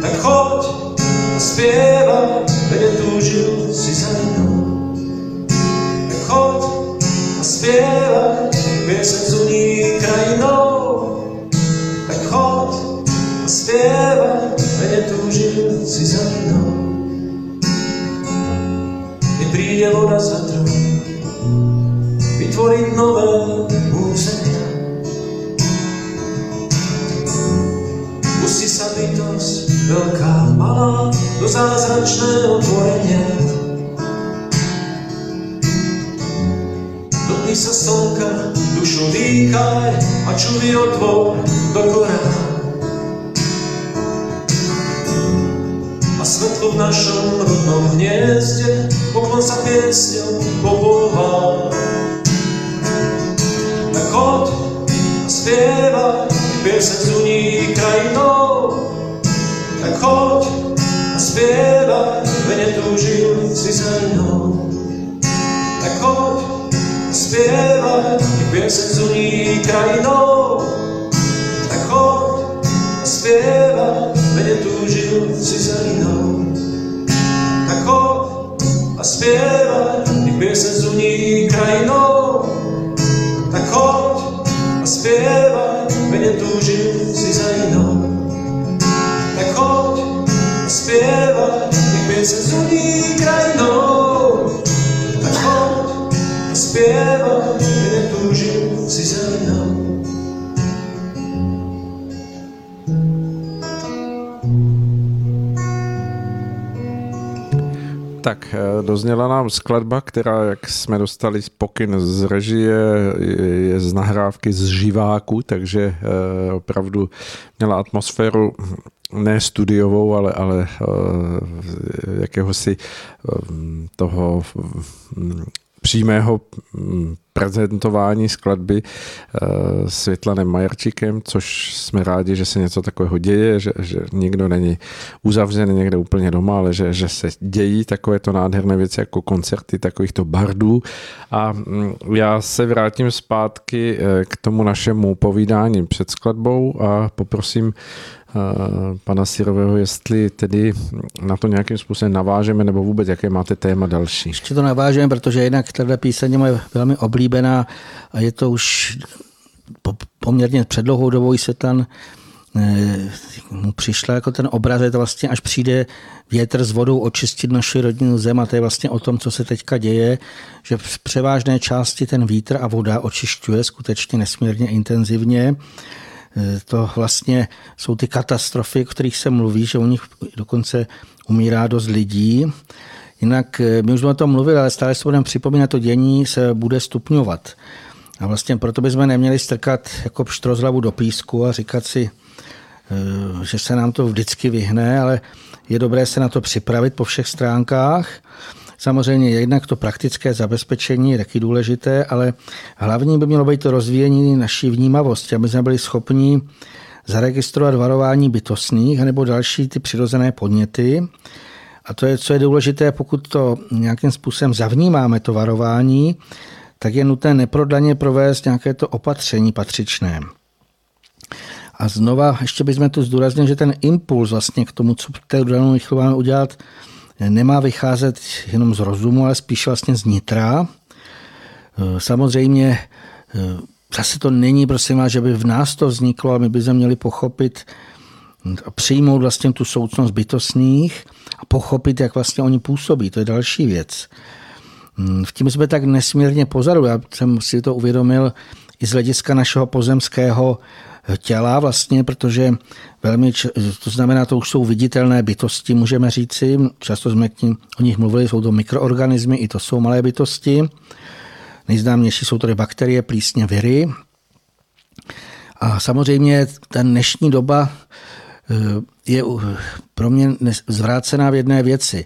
Tak choď a spievaj, veď túžil si za inou. Tak choď a spievaj, piesen zuní krajinou. Tak choď a spievaj, veď túžil si za inou. Keď príde voda za trh, vytvoriť nové územia. Bytosť, veľká, malá, do zázračného tvorenia. Dotkni sa slnka, dušu dýchaj a čudy otvor do korená. A svetlo v našom rodnom hniezde poklon sa piesňou povolá. Tak choď a spievaj, piesen zuní krajinou. Choď a spievaj, veď netúžil si za inou. Tak choď a spievaj, piesen zuní krajinou. Tak choď a spievaj, veď netúžil si za inou. Tak choď a spievaj, piesen zuní krajinou. Tak choď a spievaj, veď netúžil si za inou. A spievaj, nech piesen zuní krajinou. Tak choď a spievaj, veď netúžil si za inou. Tak eh, dozněla nám skladba, která, jak jsme dostali pokyn z režie, je z nahrávky z živáku, takže eh, opravdu měla atmosféru ne studiovou, ale, ale eh, jakéhosi toho přímého mm, prezentování skladby s Větlanem Majerčíkem, což jsme rádi, že se něco takového děje, že, že nikdo není uzavřený někde úplně doma, ale že, že se dějí takovéto nádherné věci jako koncerty takovýchto bardů. A mm, já se vrátím zpátky k tomu našemu povídání před skladbou a poprosím pana Sirového, jestli tedy na to nějakým způsobem navážeme, nebo vůbec jaké máte téma další. Ještě to navážeme, protože jinak tato píseň je velmi oblíbená a je to už poměrně předlouhou dobou Světlan mu přišla jako ten obraz, je to vlastně, až přijde větr s vodou očistit naši rodinu zem a to je vlastně o tom, co se teďka děje, že v převážné části ten vítr a voda očišťuje skutečně nesmírně intenzivně to vlastně jsou ty katastrofy, o kterých se mluví, že u nich dokonce umírá dost lidí. Jinak my už jsme o tom mluvili, ale stále se budeme připomínat, to dění se bude stupňovat. A vlastně proto bychom neměli strkat jako pštrozlavu do písku a říkat si, že se nám to vždycky vyhne, ale je dobré se na to připravit po všech stránkách Samozřejmě jednak to praktické zabezpečení je taky důležité, ale hlavní by mělo být to rozvíjení naší vnímavosti, aby jsme byli schopni zaregistrovat varování bytostných nebo další ty přirozené podněty. A to je, co je důležité, pokud to nějakým způsobem zavnímáme, to varování, tak je nutné neprodleně provést nějaké to opatření patřičné. A znova ještě bychom tu zdůraznili, že ten impuls vlastně k tomu, co té danou udělat, nemá vycházet jenom z rozumu, ale spíš vlastně z nitra. Samozřejmě zase to není, prosím vás, že by v nás to vzniklo a my bychom měli pochopit a přijmout vlastně tu soucnost bytostných a pochopit, jak vlastně oni působí. To je další věc. V tím jsme tak nesmírně pozadu. Já jsem si to uvědomil i z hlediska našeho pozemského těla vlastně, protože velmi, to znamená, to už jsou viditelné bytosti, můžeme říci, často jsme k ním, o nich mluvili, jsou to mikroorganismy, i to jsou malé bytosti. Nejznámější jsou tady bakterie, plísně, viry. A samozřejmě ta dnešní doba eh, je pro mě zvrácená v jedné věci.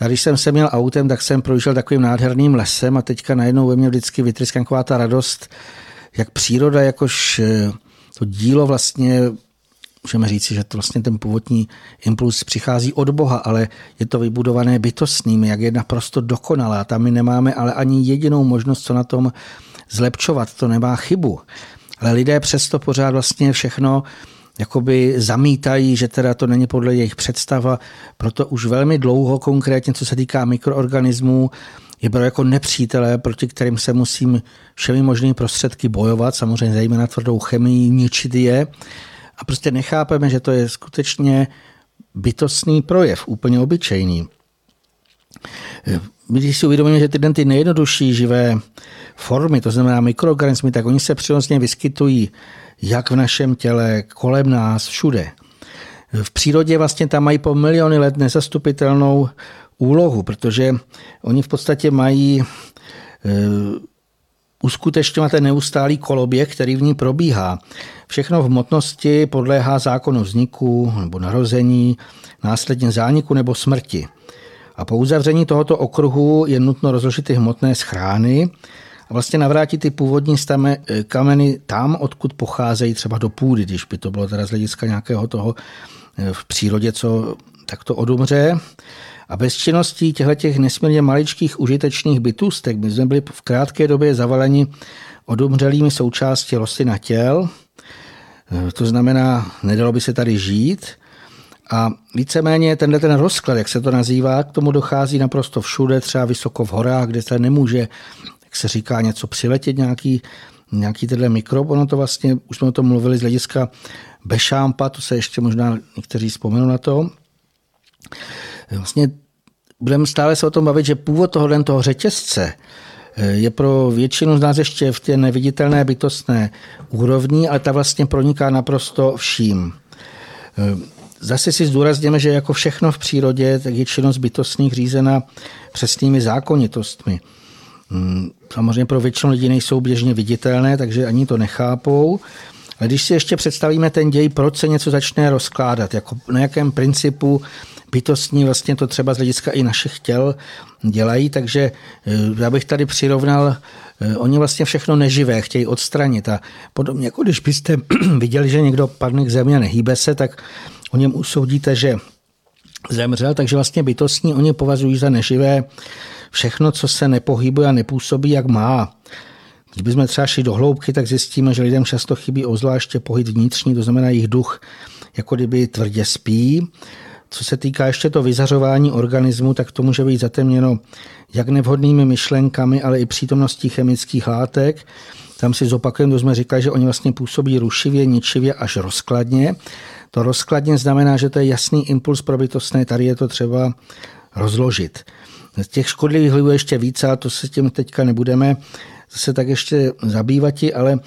Já když jsem se měl autem, tak jsem projížděl takovým nádherným lesem a teďka najednou ve mně vždycky vytryskám taková ta radost, jak příroda, jakož eh, to dílo vlastně můžeme říci, že to vlastně ten původní impuls přichází od Boha, ale je to vybudované bytostnými, jak je naprosto dokonalá. Tam my nemáme ale ani jedinou možnost, co na tom zlepšovat. To nemá chybu. Ale lidé přesto pořád vlastně všechno jakoby zamítají, že teda to není podle jejich představa. Proto už velmi dlouho, konkrétně co se týká mikroorganismů, je bylo jako nepřítelé, proti kterým se musím všemi možnými prostředky bojovat, samozřejmě zejména tvrdou chemii, ničit je. A prostě nechápeme, že to je skutečně bytostný projev, úplně obyčejný. Když si uvědomíme, že tyhle ty nejjednodušší živé formy, to znamená mikroorganismy, tak oni se přirozeně vyskytují jak v našem těle, kolem nás, všude. V přírodě vlastně tam mají po miliony let nezastupitelnou úlohu, protože oni v podstatě mají e, uskutečňovat ten neustálý koloběh, který v ní probíhá. Všechno v hmotnosti podléhá zákonu vzniku nebo narození, následně zániku nebo smrti. A po uzavření tohoto okruhu je nutno rozložit ty hmotné schrány a vlastně navrátit ty původní stame, kameny tam, odkud pocházejí třeba do půdy, když by to bylo teda z hlediska nějakého toho eh, v přírodě, co takto odumře. A bez činností těchto nesmírně maličkých užitečných bytůstek my jsme byli v krátké době zavaleni odumřelými součástí rostlin a těl. Eh, to znamená, nedalo by se tady žít. A víceméně tenhle ten rozklad, jak se to nazývá, k tomu dochází naprosto všude, třeba vysoko v horách, kde se nemůže, jak se říká, něco přiletět, nějaký, nějaký tenhle mikrob. Ono to vlastně, už jsme o tom mluvili z hlediska Bešámpa, to se ještě možná někteří vzpomenou na to. Vlastně budeme stále se o tom bavit, že původ toho, toho řetězce eh, je pro většinu z nás ještě v té neviditelné bytostné úrovni, ale ta vlastně proniká naprosto vším. Eh, Zase si zdůrazněme, že jako všechno v přírodě, tak je činnost bytostných řízena přesnými zákonitostmi. Hmm, samozřejmě pro většinu lidí nejsou běžně viditelné, takže ani to nechápou. Ale když si ještě představíme ten děj, proč se něco začne rozkládat, jako na jakém principu bytostní vlastně to třeba z hlediska i našich těl dělají, takže eh, já bych tady přirovnal, eh, oni vlastně všechno neživé chtějí odstranit a podobně, jako když byste viděli, že někdo padne k zemi a nehýbe se, tak o něm usoudíte, že zemřel, takže vlastně bytostní oni považují za neživé všechno, co se nepohybuje a nepůsobí, jak má. Když bychom třeba šli do hloubky, tak zjistíme, že lidem často chybí ozvláště pohyb vnitřní, to znamená jejich duch jako kdyby tvrdě spí. Co se týká ještě to vyzařování organismu, tak to může být zatemněno jak nevhodnými myšlenkami, ale i přítomností chemických látek. Tam si zopakujeme, jsme říkali, že oni vlastně působí rušivě, ničivě až rozkladně. To rozkladně znamená, že to je jasný impuls pro bytostné, tady je to třeba rozložit. Z těch škodlivých vlivů ještě více, a to se tím teďka nebudeme zase tak ještě zabývat, ale e,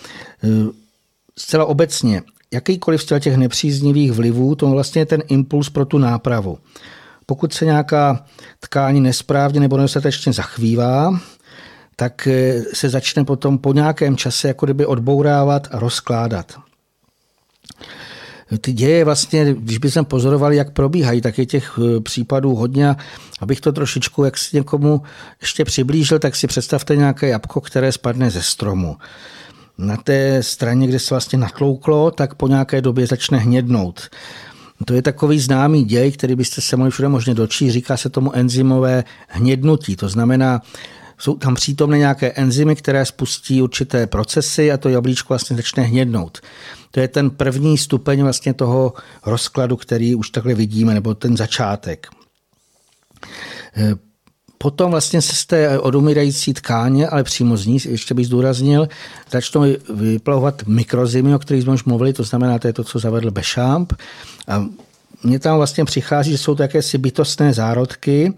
zcela obecně, jakýkoliv z těch nepříznivých vlivů, to vlastně je ten impuls pro tu nápravu. Pokud se nějaká tkání nesprávně nebo nedostatečně zachvívá, tak e, se začne potom po nějakém čase jako kdyby odbourávat a rozkládat ty děje vlastně, když bychom pozorovali, jak probíhají, tak je těch eh, případů hodně. Abych to trošičku, jak si někomu ještě přiblížil, tak si představte nějaké jabko, které spadne ze stromu. Na té straně, kde se vlastně natlouklo, tak po nějaké době začne hnědnout. To je takový známý děj, který byste se mohli všude možně dočít. Říká se tomu enzymové hnědnutí. To znamená, jsou tam přítomné nějaké enzymy, které spustí určité procesy a to jablíčko vlastně začne hnědnout. To je ten první stupeň vlastně toho rozkladu, který už takhle vidíme, nebo ten začátek. Potom vlastně se z té odumírající tkáně, ale přímo z ní, ještě bych zdůraznil, začnou vyplavovat mikrozimy, o kterých jsme už mluvili, to znamená, to je to, co zavedl Bechamp. A mně tam vlastně přichází, že jsou to jakési bytostné zárodky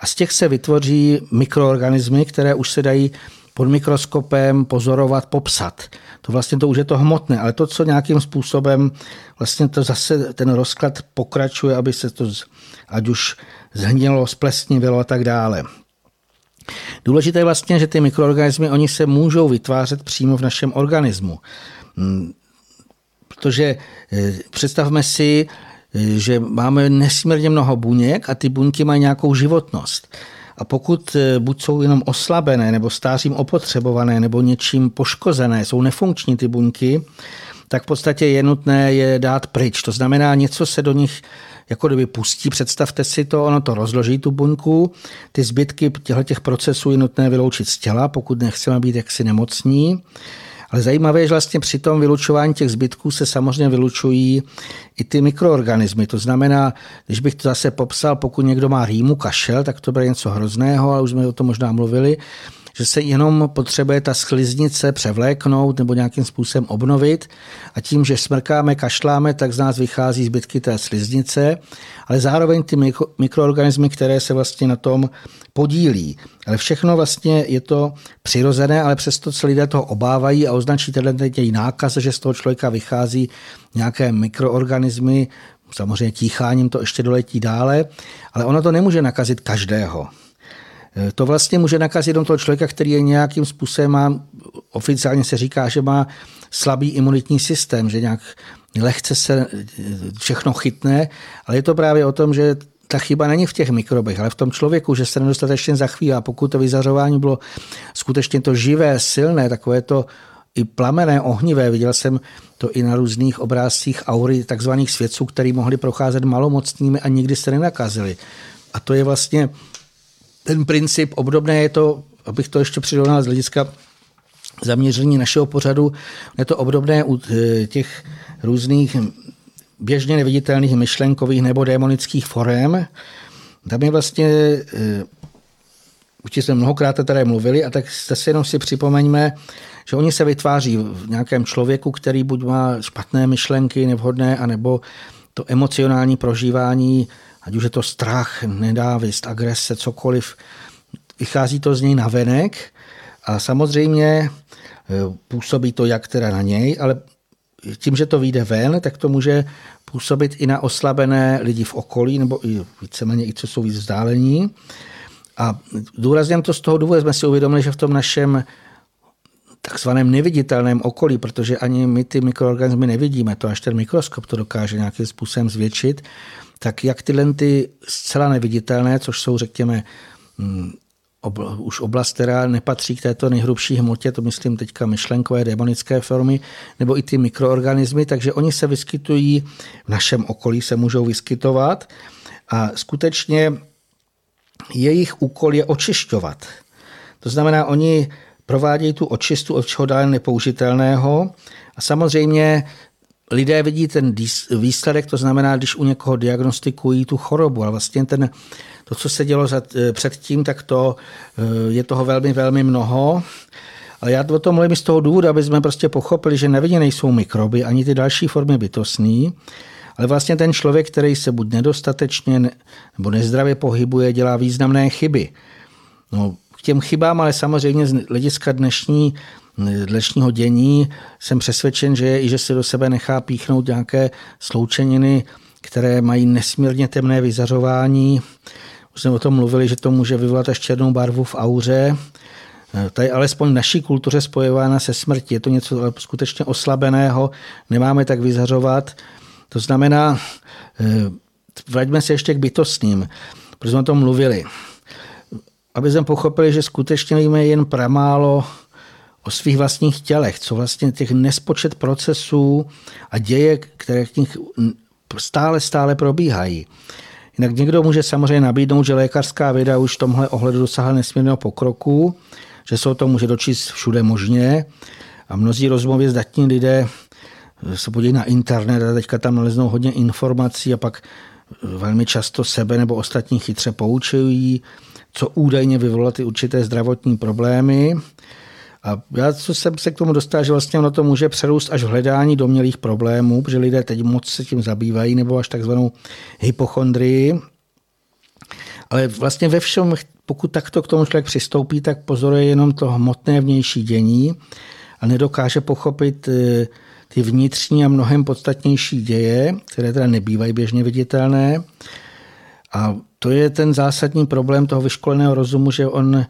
a z těch se vytvoří mikroorganismy, které už se dají pod mikroskopem pozorovat, popsat. To vlastně to už je to hmotné, ale to, co nějakým způsobem vlastně to zase ten rozklad pokračuje, aby se to ať už zhnilo, splesnivilo a tak dále. Důležité je vlastně, že ty mikroorganismy, oni se můžou vytvářet přímo v našem organismu. Hmm, protože eh, představme si, eh, že máme nesmírně mnoho buněk a ty buňky mají nějakou životnost. A pokud eh, buď jsou jenom oslabené, nebo stářím opotřebované, nebo něčím poškozené, jsou nefunkční ty buňky, tak v podstatě je nutné je dát pryč. To znamená, něco se do nich jako kdyby pustí, představte si to, ono to rozloží tu buňku, ty zbytky těchto procesů je nutné vyloučit z těla, pokud nechceme být jaksi nemocní. Ale zajímavé je, že vlastně při tom vylučování těch zbytků se samozřejmě vylučují i ty mikroorganismy. To znamená, když bych to zase popsal, pokud někdo má rýmu, kašel, tak to bude něco hrozného, ale už jsme o tom možná mluvili, že se jenom potřebuje ta skliznice převléknout nebo nějakým způsobem obnovit a tím, že smrkáme, kašláme, tak z nás vychází zbytky té sliznice, ale zároveň ty mikro, mikroorganismy, které se vlastně na tom podílí. Ale všechno vlastně je to přirozené, ale přesto se lidé toho obávají a označí tenhle její nákaz, že z toho člověka vychází nějaké mikroorganismy, samozřejmě tícháním to ještě doletí dále, ale ono to nemůže nakazit každého. To vlastně může nakazit jenom toho člověka, který je nějakým způsobem má, oficiálně se říká, že má slabý imunitní systém, že nějak lehce se všechno chytne, ale je to právě o tom, že ta chyba není v těch mikrobech, ale v tom člověku, že se nedostatečně zachvíjá. Pokud to vyzařování bylo skutečně to živé, silné, takové to i plamené, ohnivé, viděl jsem to i na různých obrázcích aury takzvaných svědců, který mohli procházet malomocnými a nikdy se nenakazili. A to je vlastně ten princip obdobné je to, abych to ještě přirovnal z hlediska zaměření našeho pořadu, je to obdobné u eh, těch různých běžně neviditelných myšlenkových nebo démonických forem. Tam je vlastně, eh, určitě jsme mnohokrát tady mluvili, a tak zase jenom si připomeňme, že oni se vytváří v nějakém člověku, který buď má špatné myšlenky, nevhodné, anebo to emocionální prožívání ať už je to strach, nedávist, agrese, cokoliv, vychází to z něj na venek a samozřejmě e, působí to jak teda na něj, ale tím, že to vyjde ven, tak to může působit i na oslabené lidi v okolí, nebo i víceméně i co jsou víc vzdálení. A důrazně to z toho důvodu jsme si uvědomili, že v tom našem takzvaném neviditelném okolí, protože ani my ty mikroorganismy nevidíme, to až ten mikroskop to dokáže nějakým způsobem zvětšit, tak jak tyhle ty zcela neviditelné, což jsou, řekněme, mm, obl, už oblast, která nepatří k této nejhrubší hmotě, to myslím teďka myšlenkové demonické formy, nebo i ty mikroorganismy, takže oni se vyskytují v našem okolí, se můžou vyskytovat. A skutečně jejich úkol je očišťovat. To znamená, oni provádějí tu očistu od čeho dále nepoužitelného a samozřejmě lidé vidí ten výsledek, to znamená, když u někoho diagnostikují tu chorobu, ale vlastně ten, to, co se dělo e, předtím, tak to e, je toho velmi, velmi mnoho. Ale já o tom mluvím z toho důvodu, aby jsme prostě pochopili, že nevidě nejsou mikroby, ani ty další formy bytostní, ale vlastně ten člověk, který se buď nedostatečně nebo nezdravě pohybuje, dělá významné chyby. No, těm chybám, ale samozřejmě z hlediska dnešní dnešního dění jsem přesvědčen, že, i že se do sebe nechá píchnout nějaké sloučeniny, které mají nesmírně temné vyzařování. Už jsme o tom mluvili, že to může vyvolat až černou barvu v auře. To je alespoň v naší kultuře spojována se smrtí. Je to něco skutečně oslabeného, nemáme tak vyzařovat. To znamená, eh, vraťme se ještě k bytostným, protože jsme o tom mluvili. Aby jsme pochopili, že skutečně víme jen pramálo o svých vlastních tělech, co vlastně těch nespočet procesů a děje, které k nich stále, stále probíhají. Jinak někdo může samozřejmě nabídnout, že lékařská věda už v tomhle ohledu dosáhla nesmírného pokroku, že se o tom může dočíst všude možně a mnozí rozmluvě zdatní lidé se podívají na internet a teďka tam naleznou hodně informací a pak velmi často sebe nebo ostatní chytře poučují, co údajně vyvolá ty určité zdravotní problémy. A já co jsem se k tomu dostal, že vlastně ono to může přerůst až v hledání domělých problémů, protože lidé teď moc se tím zabývají, nebo až takzvanou hypochondrii. Ale vlastně ve všem, pokud takto k tomu člověk přistoupí, tak pozoruje jenom to hmotné vnější dění a nedokáže pochopit eh, ty vnitřní a mnohem podstatnější děje, které teda nebývají běžně viditelné. A to je ten zásadní problém toho vyškoleného rozumu, že on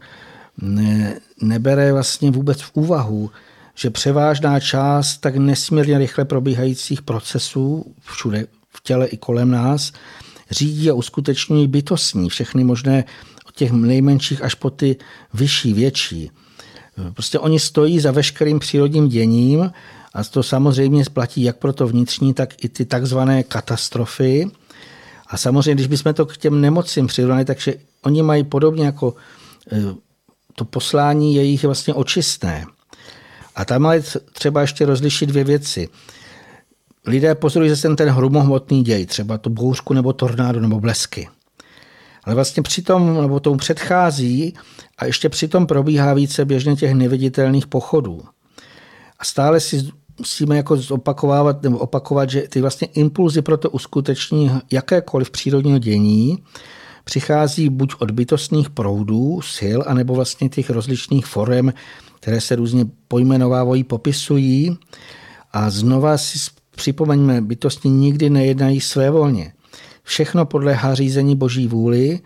ne, nebere vlastně vůbec v úvahu že převážná část tak nesmírně rychle probíhajících procesů všude v těle i kolem nás řídí a uskutečňují bytostní všechny možné od těch nejmenších až po ty vyšší, větší. Prostě oni stojí za veškerým přírodním děním a to samozřejmě platí jak pro to vnitřní, tak i ty takzvané katastrofy. A samozřejmě, když bychom to k těm nemocím přirovnali, takže oni mají podobně jako e, to poslání jejich vlastně očistné. A tam ale třeba ještě rozlišit dvě věci. Lidé pozorují zase ten hrumohmotný děj, třeba to bouřku nebo tornádo nebo blesky. Ale vlastně přitom, nebo tomu předchází a ještě přitom probíhá více běžně těch neviditelných pochodů. A stále si musíme jako zopakovávat, nebo opakovat, že ty vlastně impulzy pro to uskuteční jakékoliv přírodního dění přichází buď od bytostných proudů, sil, anebo vlastně těch rozličných forem, které se různě pojmenovávají, popisují. A znova si připomeňme, bytosti nikdy nejednají své volně. Všechno podléhá řízení boží vůli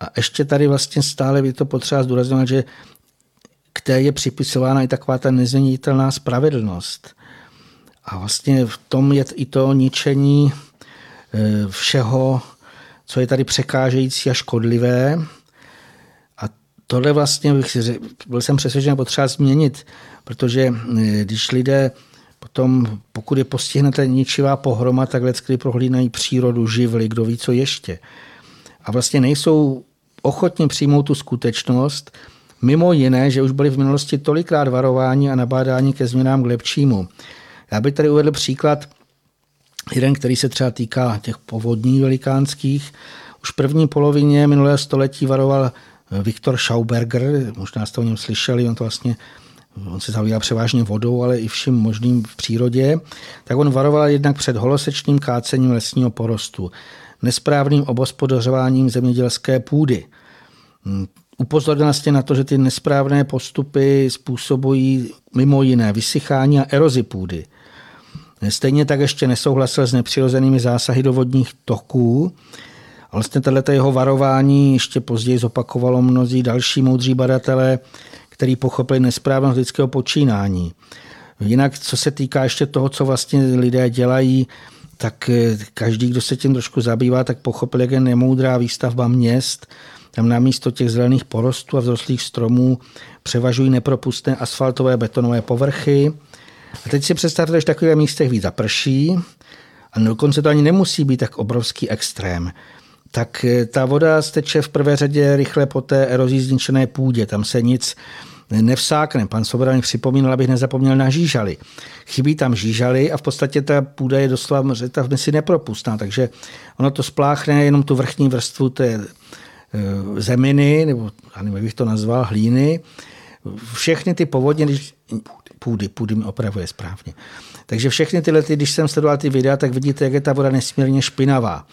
a ještě tady vlastně stále je to potřeba zdůrazňovat, že k té je připisována i taková ta nezměnitelná spravedlnost. A vlastně v tom je i to ničení e, všeho, co je tady překážející a škodlivé. A tohle vlastně bych si byl jsem přesvědčen potřeba změnit, protože e, když lidé potom, pokud je postihnete ničivá pohroma, tak kdy prohlínají přírodu, živly, kdo ví, co ještě. A vlastně nejsou ochotni přijmout tu skutečnost, mimo jiné, že už byli v minulosti tolikrát varováni a nabádání ke změnám k lepšímu. Já bych tady uvedl příklad, jeden, který se třeba týká těch povodní velikánských. Už v první polovině minulého století varoval Viktor Schauberger, možná jste o něm slyšeli, on to vlastně on se zabývá převážně vodou, ale i vším možným v přírodě, tak on varoval jednak před holosečným kácením lesního porostu, nesprávným obospodařováním zemědělské půdy. Upozornil vlastně na to, že ty nesprávné postupy způsobují mimo jiné vysychání a erozi půdy. Stejně tak ještě nesouhlasil s nepřirozenými zásahy do vodních toků. Vlastně tohleto jeho varování ještě později zopakovalo mnozí další moudří badatelé, který pochopili nesprávnost lidského počínání. Jinak, co se týká ještě toho, co vlastně lidé dělají, tak eh, každý, kdo se tím trošku zabývá, tak pochopil, jak je nemoudrá výstavba měst. Tam na místo těch zelených porostů a vzrostlých stromů převažují nepropustné asfaltové betonové povrchy. A teď si představte, že v takových místech víc zaprší, a dokonce to ani nemusí být tak obrovský extrém tak eh, ta voda steče v prvé řadě rychle po té erozí zničené půdě. Tam se nic nevsákne. Pan mi připomínal, abych nezapomněl na žížaly. Chybí tam žížaly a v podstatě ta půda je doslova ta si nepropustná, takže ono to spláchne jenom tu vrchní vrstvu té eh, zeminy, nebo já nevím, jak bych to nazval, hlíny. Všechny ty povodně, když půdy, půdy mi opravuje správně. Takže všechny tyhle, když jsem sledoval ty videa, tak vidíte, jak je ta voda nesmírně špinavá.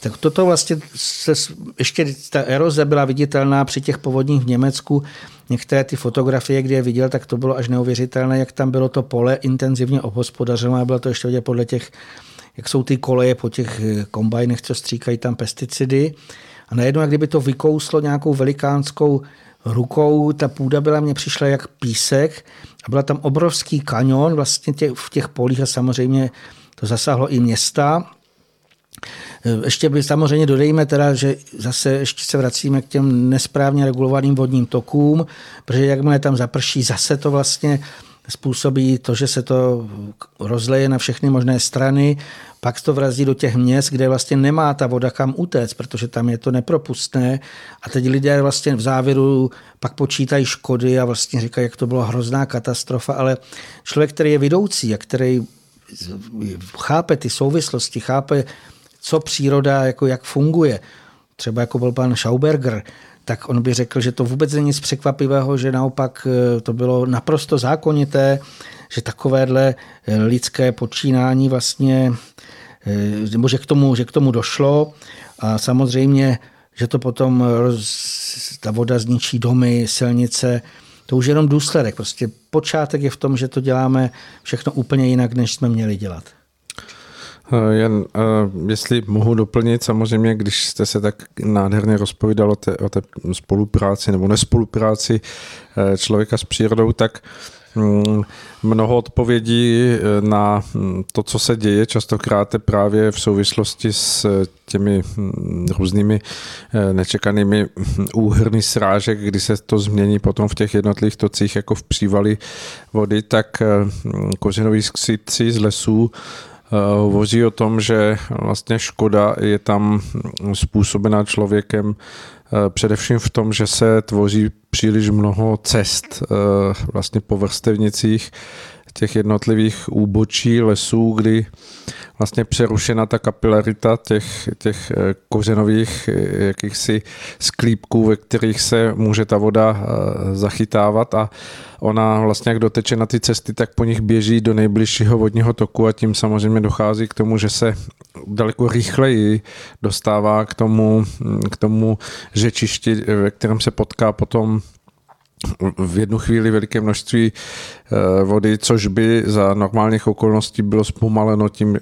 Tak toto vlastně se, ještě ta eroze byla viditelná při těch povodních v Německu. Některé ty fotografie, kde je viděl, tak to bylo až neuvěřitelné, jak tam bylo to pole intenzivně obhospodařeno a bylo to ještě vidět podle těch, jak jsou ty koleje po těch eh, kombajnech, co stříkají tam pesticidy. A najednou, jak kdyby to vykouslo nějakou velikánskou rukou, ta půda byla, mně přišla jak písek a byla tam obrovský kanion vlastně těch, v těch polích a samozřejmě to zasáhlo i města. Ještě by samozřejmě dodejme teda, že zase ještě se vracíme k těm nesprávně regulovaným vodním tokům, protože jakmile tam zaprší, zase to vlastně způsobí to, že se to rozleje na všechny možné strany, pak to vrazí do těch měst, kde vlastně nemá ta voda kam utéct, protože tam je to nepropustné. A teď lidé vlastně v závěru pak počítají škody a vlastně říkají, jak to bylo hrozná katastrofa, ale člověk, který je vidoucí a který chápe ty souvislosti, chápe co příroda, jako jak funguje, třeba jako byl pan Schauberger, tak on by řekl, že to vůbec není nic překvapivého, že naopak eh, to bylo naprosto zákonité, že takovéhle eh, lidské počínání vlastně, eh, nebo že k tomu, že k tomu došlo a samozřejmě, že to potom ta voda zničí domy, silnice, to už je jenom důsledek. Prostě počátek je v tom, že to děláme všechno úplně jinak, než jsme měli dělat. Eh, jen eh, jestli mohu doplnit, samozřejmě, když jste se tak nádherně rozpovídal o té, o té spolupráci nebo nespolupráci eh, člověka s přírodou, tak mm, mnoho odpovědí na mm, to, co se děje, častokrát je právě v souvislosti s těmi mm, různými nečekanými úhrny srážek, kdy se to změní potom v těch jednotlivých tocích, jako v přívali vody, tak kořenoví skřitci z lesů hovoří o tom, že vlastně škoda je tam způsobená člověkem Eh, především v tom, že se tvoří příliš mnoho cest eh, vlastně po vrstevnicích těch jednotlivých úbočí lesů, kdy vlastně přerušena ta kapilarita těch, těch eh, kořenových jakýchsi sklípků, ve kterých se může ta voda zachytávat a ona vlastně jak doteče na ty cesty, tak po nich běží do nejbližšího vodního toku a tím samozřejmě dochází k tomu, že se daleko rychleji dostává k tomu, k tomu řečišti, ve kterém se potká potom v jednu chvíli veliké množství eh, vody, což by za normálních okolností bylo zpomaleno tím,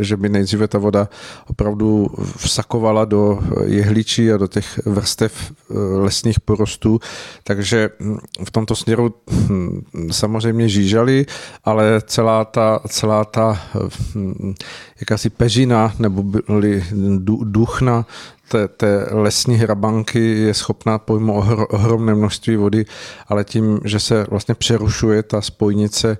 že by nejdříve ta voda opravdu vsakovala do jehličí a do těch vrstev eh, lesních porostů. Takže hm, v tomto směru hm, samozřejmě žížali, ale celá ta, celá ta hm, jakási pežina nebo byly duchna té, té lesní hrabanky je schopná pojmout ohromné množství vody, ale tím, že se vlastně přerušuje ta spojnice,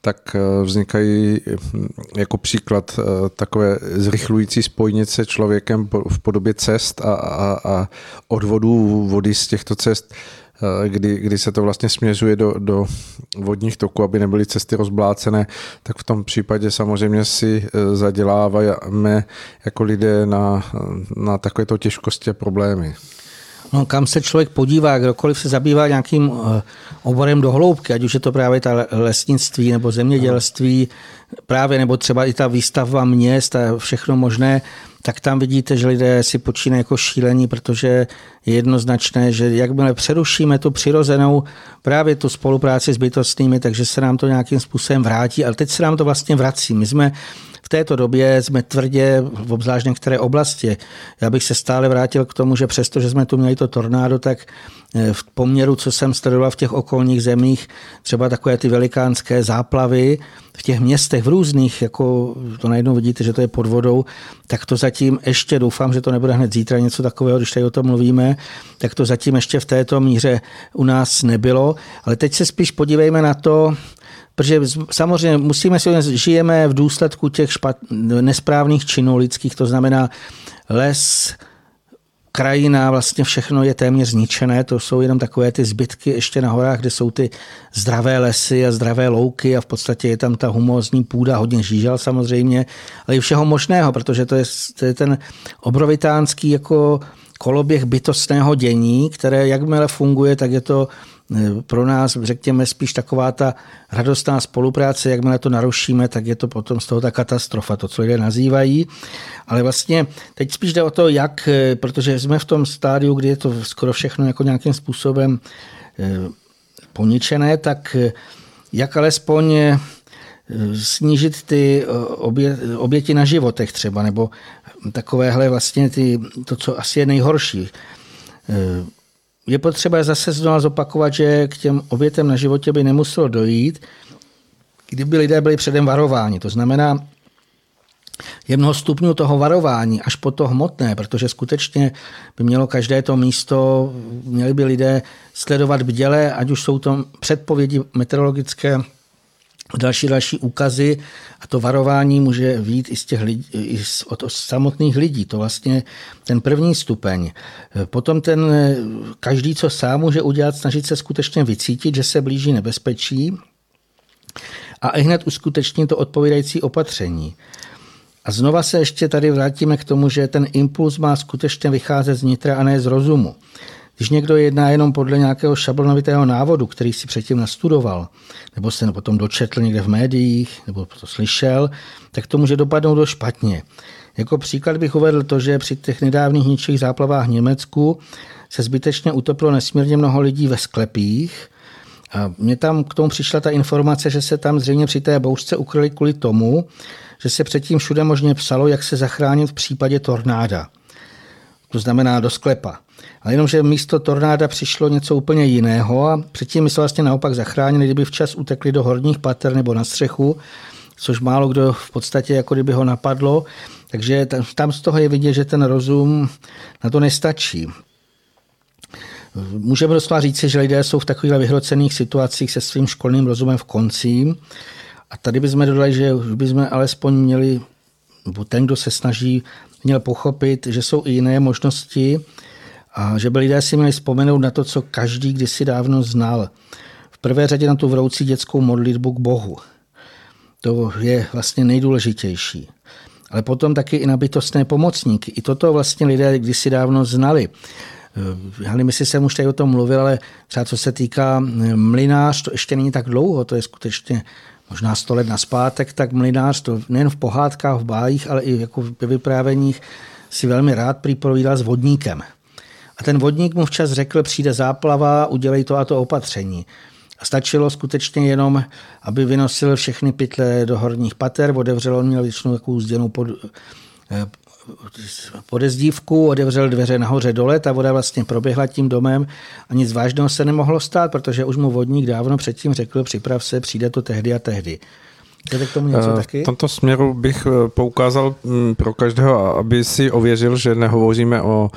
tak eh, vznikají hm, jako příklad eh, takové zrychlující spojnice člověkem v podobě cest a, a, a odvodů vody z těchto cest kdy, kdy se to vlastně směřuje do, do vodních toků, aby nebyly cesty rozblácené, tak v tom případě samozřejmě si eh, zaděláváme jako lidé na, na takovéto těžkosti a problémy. No, kam se člověk podívá, kdokoliv se zabývá nějakým eh, oborem do hloubky, ať už je to právě ta lesnictví nebo zemědělství, právě nebo třeba i ta výstavba měst a všechno možné, tak tam vidíte, že lidé si počínají jako šílení, protože je jednoznačné, že jakmile přerušíme tu přirozenou právě tu spolupráci s bytostnými, takže se nám to nějakým způsobem vrátí, ale teď se nám to vlastně vrací. My jsme této době jsme tvrdě v obzvlášť některé oblasti. Já bych se stále vrátil k tomu, že přesto, že jsme tu měli to tornádo, tak eh, v poměru, co jsem sledoval v těch okolních zemích, třeba takové ty velikánské záplavy v těch městech v různých, jako to najednou vidíte, že to je pod vodou, tak to zatím ještě, doufám, že to nebude hned zítra něco takového, když tady o tom mluvíme, tak to zatím ještě v této míře u nás nebylo. Ale teď se spíš podívejme na to, Protože samozřejmě musíme si žijeme v důsledku těch špat, nesprávných činů lidských, to znamená les, krajina, vlastně všechno je téměř zničené, to jsou jenom takové ty zbytky ještě na horách, kde jsou ty zdravé lesy a zdravé louky a v podstatě je tam ta humózní půda, hodně žížal samozřejmě, ale i všeho možného, protože to je, to je ten obrovitánský jako koloběh bytostného dění, které jakmile funguje, tak je to pro nás, řekněme, spíš taková ta radostná spolupráce, jakmile to narušíme, tak je to potom z toho ta katastrofa, to, co lidé nazývají. Ale vlastně teď spíš jde o to, jak, eh, protože jsme v tom stádiu, kdy je to skoro všechno jako nějakým způsobem eh, poničené, tak jak alespoň snížit ty obě, oběti na životech třeba, nebo takovéhle vlastně ty, to, co asi je nejhorší. Je potřeba zase znovu zopakovat, že k těm obětem na životě by nemuselo dojít, kdyby lidé byli předem varováni. To znamená, je mnoho stupňů toho varování, až po to hmotné, protože skutečně by mělo každé to místo, měli by lidé sledovat bděle, ať už jsou to předpovědi meteorologické, další další úkazy a to varování může vít i z těch lidí, i z, od samotných lidí. To vlastně ten první stupeň. Potom ten každý, co sám může udělat, snažit se skutečně vycítit, že se blíží nebezpečí a i hned uskutečnit to odpovídající opatření. A znova se ještě tady vrátíme k tomu, že ten impuls má skutečně vycházet z nitra a ne z rozumu. Když někdo jedná jenom podle nějakého šablonovitého návodu, který si předtím nastudoval, nebo se potom dočetl někde v médiích, nebo to slyšel, tak to může dopadnout do špatně. Jako příklad bych uvedl to, že při těch nedávných ničích záplavách v Německu se zbytečně utopilo nesmírně mnoho lidí ve sklepích. A mně tam k tomu přišla ta informace, že se tam zřejmě při té bouřce ukryli kvůli tomu, že se předtím všude možně psalo, jak se zachránit v případě tornáda. To znamená do sklepa. Ale jenomže místo tornáda přišlo něco úplně jiného a předtím my se vlastně naopak zachránili, kdyby včas utekli do horních pater nebo na střechu, což málo kdo v podstatě jako kdyby ho napadlo. Takže tam z toho je vidět, že ten rozum na to nestačí. Můžeme doslova říci, že lidé jsou v takových vyhrocených situacích se svým školným rozumem v konci. A tady bychom dodali, že už bychom alespoň měli, nebo ten, kdo se snaží, měl pochopit, že jsou i jiné možnosti a že by lidé si měli vzpomenout na to, co každý kdysi dávno znal. V prvé řadě na tu vroucí dětskou modlitbu k Bohu. To je vlastně nejdůležitější. Ale potom taky i na bytostné pomocníky. I toto vlastně lidé kdysi dávno znali. Nevím, jestli jsem už tady o tom mluvil, ale třeba co se týká mlinář, to ještě není tak dlouho, to je skutečně možná sto let naspátek, tak mlinář to nejen v pohádkách, v bájích, ale i jako ve vyprávěních si velmi rád připovídal s vodníkem. A ten vodník mu včas řekl, přijde záplava, udělej to a to opatření. A stačilo skutečně jenom, aby vynosil všechny pytle do horních pater, otevřel, on měl většinou takovou zděnou pod, podezdívku, otevřel dveře nahoře dole, ta voda vlastně proběhla tím domem a nic vážného se nemohlo stát, protože už mu vodník dávno předtím řekl, připrav se, přijde to tehdy a tehdy. Chcete k tomu něco eh, taky? V tomto směru bych eh, poukázal mm, pro každého, aby si ověřil, že nehovoříme o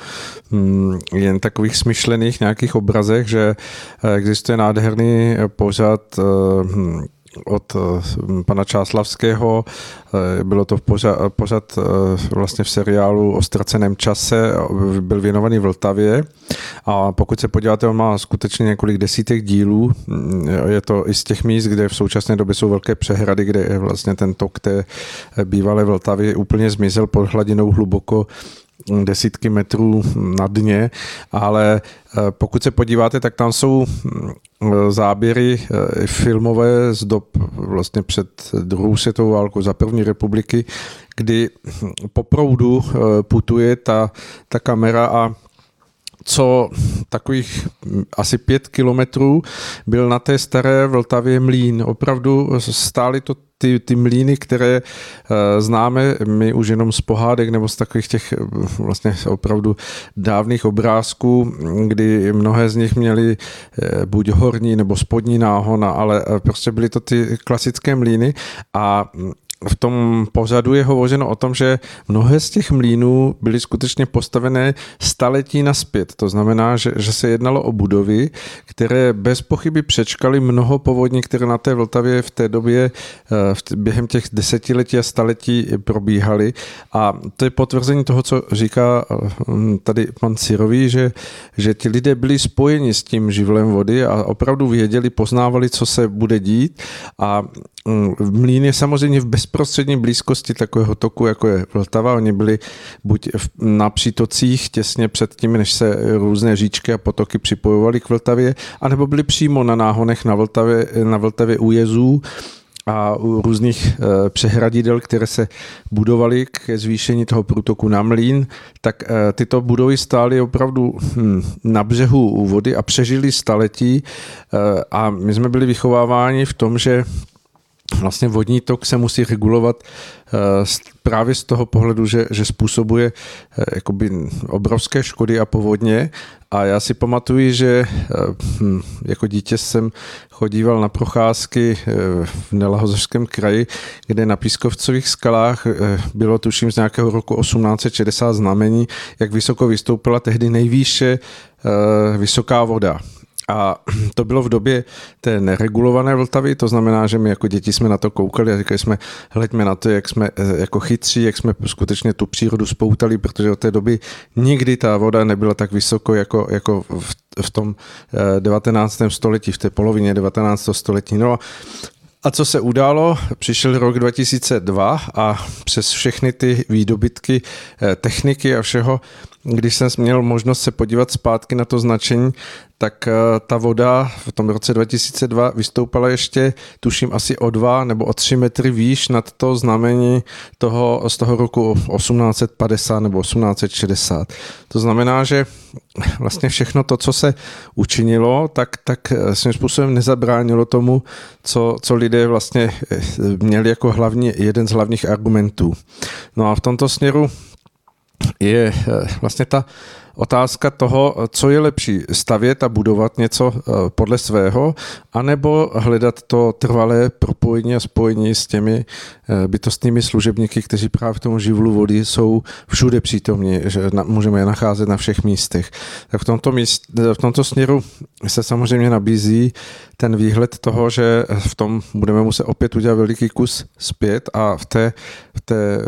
mm, jen takových smyšlených nějakých obrazech, že eh, existuje nádherný pořad hm, od pana Čáslavského. Bylo to pořad, pořad vlastně v seriálu o ztraceném čase, byl věnovaný Vltavě a pokud se podíváte, on má skutečně několik desítek dílů. Je to i z těch míst, kde v současné době jsou velké přehrady, kde je vlastně ten tok té bývalé Vltavy úplně zmizel pod hladinou hluboko desítky metrů na dně, ale eh, pokud se podíváte, tak tam jsou hm, záběry eh, filmové z dob vlastně před druhou světovou válkou za první republiky, kdy hm, po proudu eh, putuje ta, ta kamera a co takových asi pět kilometrů byl na té staré Vltavě mlín. Opravdu stály to ty, ty mlíny, které uh, známe my už jenom z pohádek nebo z takových těch vlastně opravdu dávných obrázků, kdy mnohé z nich měly uh, buď horní nebo spodní náhona, ale prostě byly to ty klasické mlíny a v tom pořadu je hovořeno o tom, že mnohé z těch mlínů byly skutečně postavené staletí naspět. To znamená, že, že se jednalo o budovy, které bez pochyby přečkaly mnoho povodní, které na té Vltavě v té době eh, v během těch desetiletí a staletí probíhaly. A to je potvrzení toho, co říká eh, tady pan Sirový, že, že ti lidé byli spojeni s tím živlem vody a opravdu věděli, poznávali, co se bude dít a mlín je samozřejmě v bez bezprostřední blízkosti takového toku, jako je Vltava. Oni byli buď na přítocích těsně před tím, než se různé říčky a potoky připojovaly k Vltavě, anebo byli přímo na náhonech na Vltavě, na Vltavě u jezů a u různých e, přehradidel, které se budovaly k zvýšení toho průtoku na mlín, tak e, tyto budovy stály opravdu hm, na břehu vody a přežili staletí e, a my jsme byli vychováváni v tom, že vlastně vodní tok se musí regulovat eh, právě z toho pohledu, že, že způsobuje eh, jakoby obrovské škody a povodně. A já si pamatuju, že eh, hm, jako dítě jsem chodíval na procházky v Nelahozeřském kraji, kde na Pískovcových skalách bylo tuším z nějakého roku 1860 znamení, jak vysoko vystoupila tehdy nejvýše vysoká voda. A to bylo v době té neregulované Vltavy, to znamená, že my jako děti jsme na to koukali a říkali jsme, hleďme na to, jak jsme eh, jako chytří, jak jsme skutečně tu přírodu spoutali, protože od té doby nikdy ta voda nebyla tak vysoko jako, jako v, v tom 19. Eh, století, v té polovině 19. století. No a co se událo? Přišel rok 2002 a přes všechny ty výdobytky eh, techniky a všeho, když jsem měl možnost se podívat zpátky na to značení, tak eh, ta voda v tom roce 2002 vystoupala ještě, tuším, asi o dva nebo o tři metry výš nad to znamení toho, z toho roku 1850 nebo 1860. To znamená, že vlastně všechno to, co se učinilo, tak, tak eh, svým způsobem nezabránilo tomu, co, co lidé vlastně eh, měli jako hlavní, jeden z hlavních argumentů. No a v tomto směru je eh, vlastně ta otázka toho, co je lepší, stavět a budovat něco eh, podle svého, anebo hledat to trvalé propojení a spojení s těmi eh, bytostnými služebníky, kteří právě v tom živlu vody jsou všude přítomní, že můžeme je nacházet na všech místech. Tak v tomto, míst, v tomto směru se samozřejmě nabízí ten výhled toho, že v tom budeme muset opět udělat veliký kus zpět a v té, v té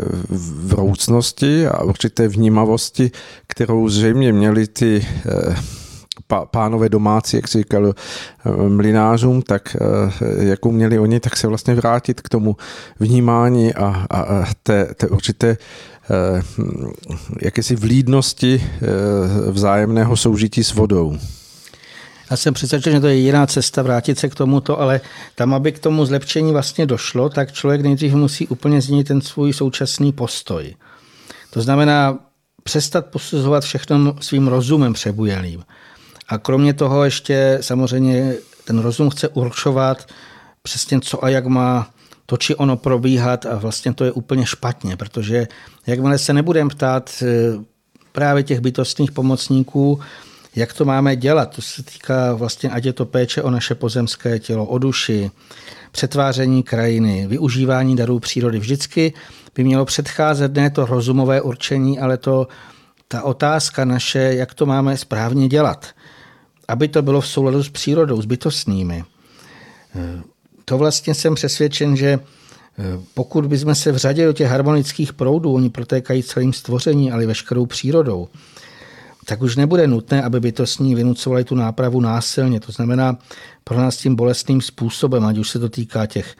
vroucnosti a určité vnímavosti, kterou zřejmě měli ty eh, pánové domácí, jak si říkal eh, mlinářům, tak eh, jakou měli oni, tak se vlastně vrátit k tomu vnímání a, a, a té, té určité jakési vlídnosti vzájemného soužití s vodou. Já jsem přesvědčen, že to je jiná cesta vrátit se k tomuto, ale tam, aby k tomu zlepšení vlastně došlo, tak člověk nejdřív musí úplně změnit ten svůj současný postoj. To znamená přestat posuzovat všechno svým rozumem přebujelým. A kromě toho ještě samozřejmě ten rozum chce určovat přesně co a jak má to či ono probíhat a vlastně to je úplně špatně, protože jakmile se nebudeme ptát eh, právě těch bytostných pomocníků, jak to máme dělat. To se týká vlastně, ať je to péče o naše pozemské tělo, o duši, přetváření krajiny, využívání darů přírody. Vždycky by mělo předcházet ne to rozumové určení, ale to ta otázka naše, jak to máme správně dělat, aby to bylo v souladu s přírodou, s bytostnými. To vlastně jsem přesvědčen, že pokud bychom se vřadili do těch harmonických proudů, oni protékají celým stvoření, ale veškerou přírodou, tak už nebude nutné, aby bytostní vynucovali tu nápravu násilně. To znamená pro nás tím bolestným způsobem, ať už se to týká těch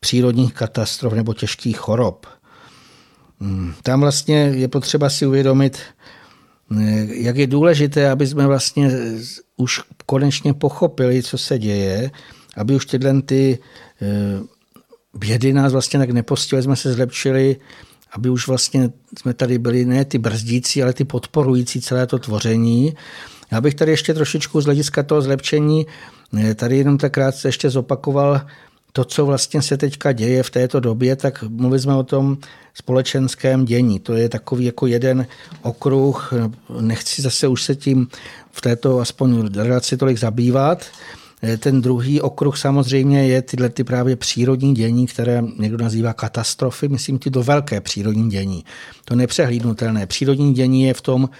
přírodních katastrof nebo těžkých chorob. Hmm, tam vlastně je potřeba si uvědomit, jak je důležité, aby jsme vlastně už konečně pochopili, co se děje, aby už tyhle ty eh, bědy nás vlastně tak nepostihly, jsme se zlepšili aby už vlastně jsme tady byli ne ty brzdící, ale ty podporující celé to tvoření. Já bych tady ještě trošičku z hlediska toho zlepšení eh, tady jenom tak krátce ještě zopakoval to, co vlastně se teďka děje v této době, tak mluvili jsme o tom společenském dění. To je takový jako jeden okruh, nechci zase už se tím v této aspoň relaci tolik zabývat, Eh, ten druhý okruh samozřejmě je tyhle ty právě přírodní dění, které někdo nazývá katastrofy, myslím ty do velké přírodní dění. To nepřehlídnutelné. Přírodní dění je v tom,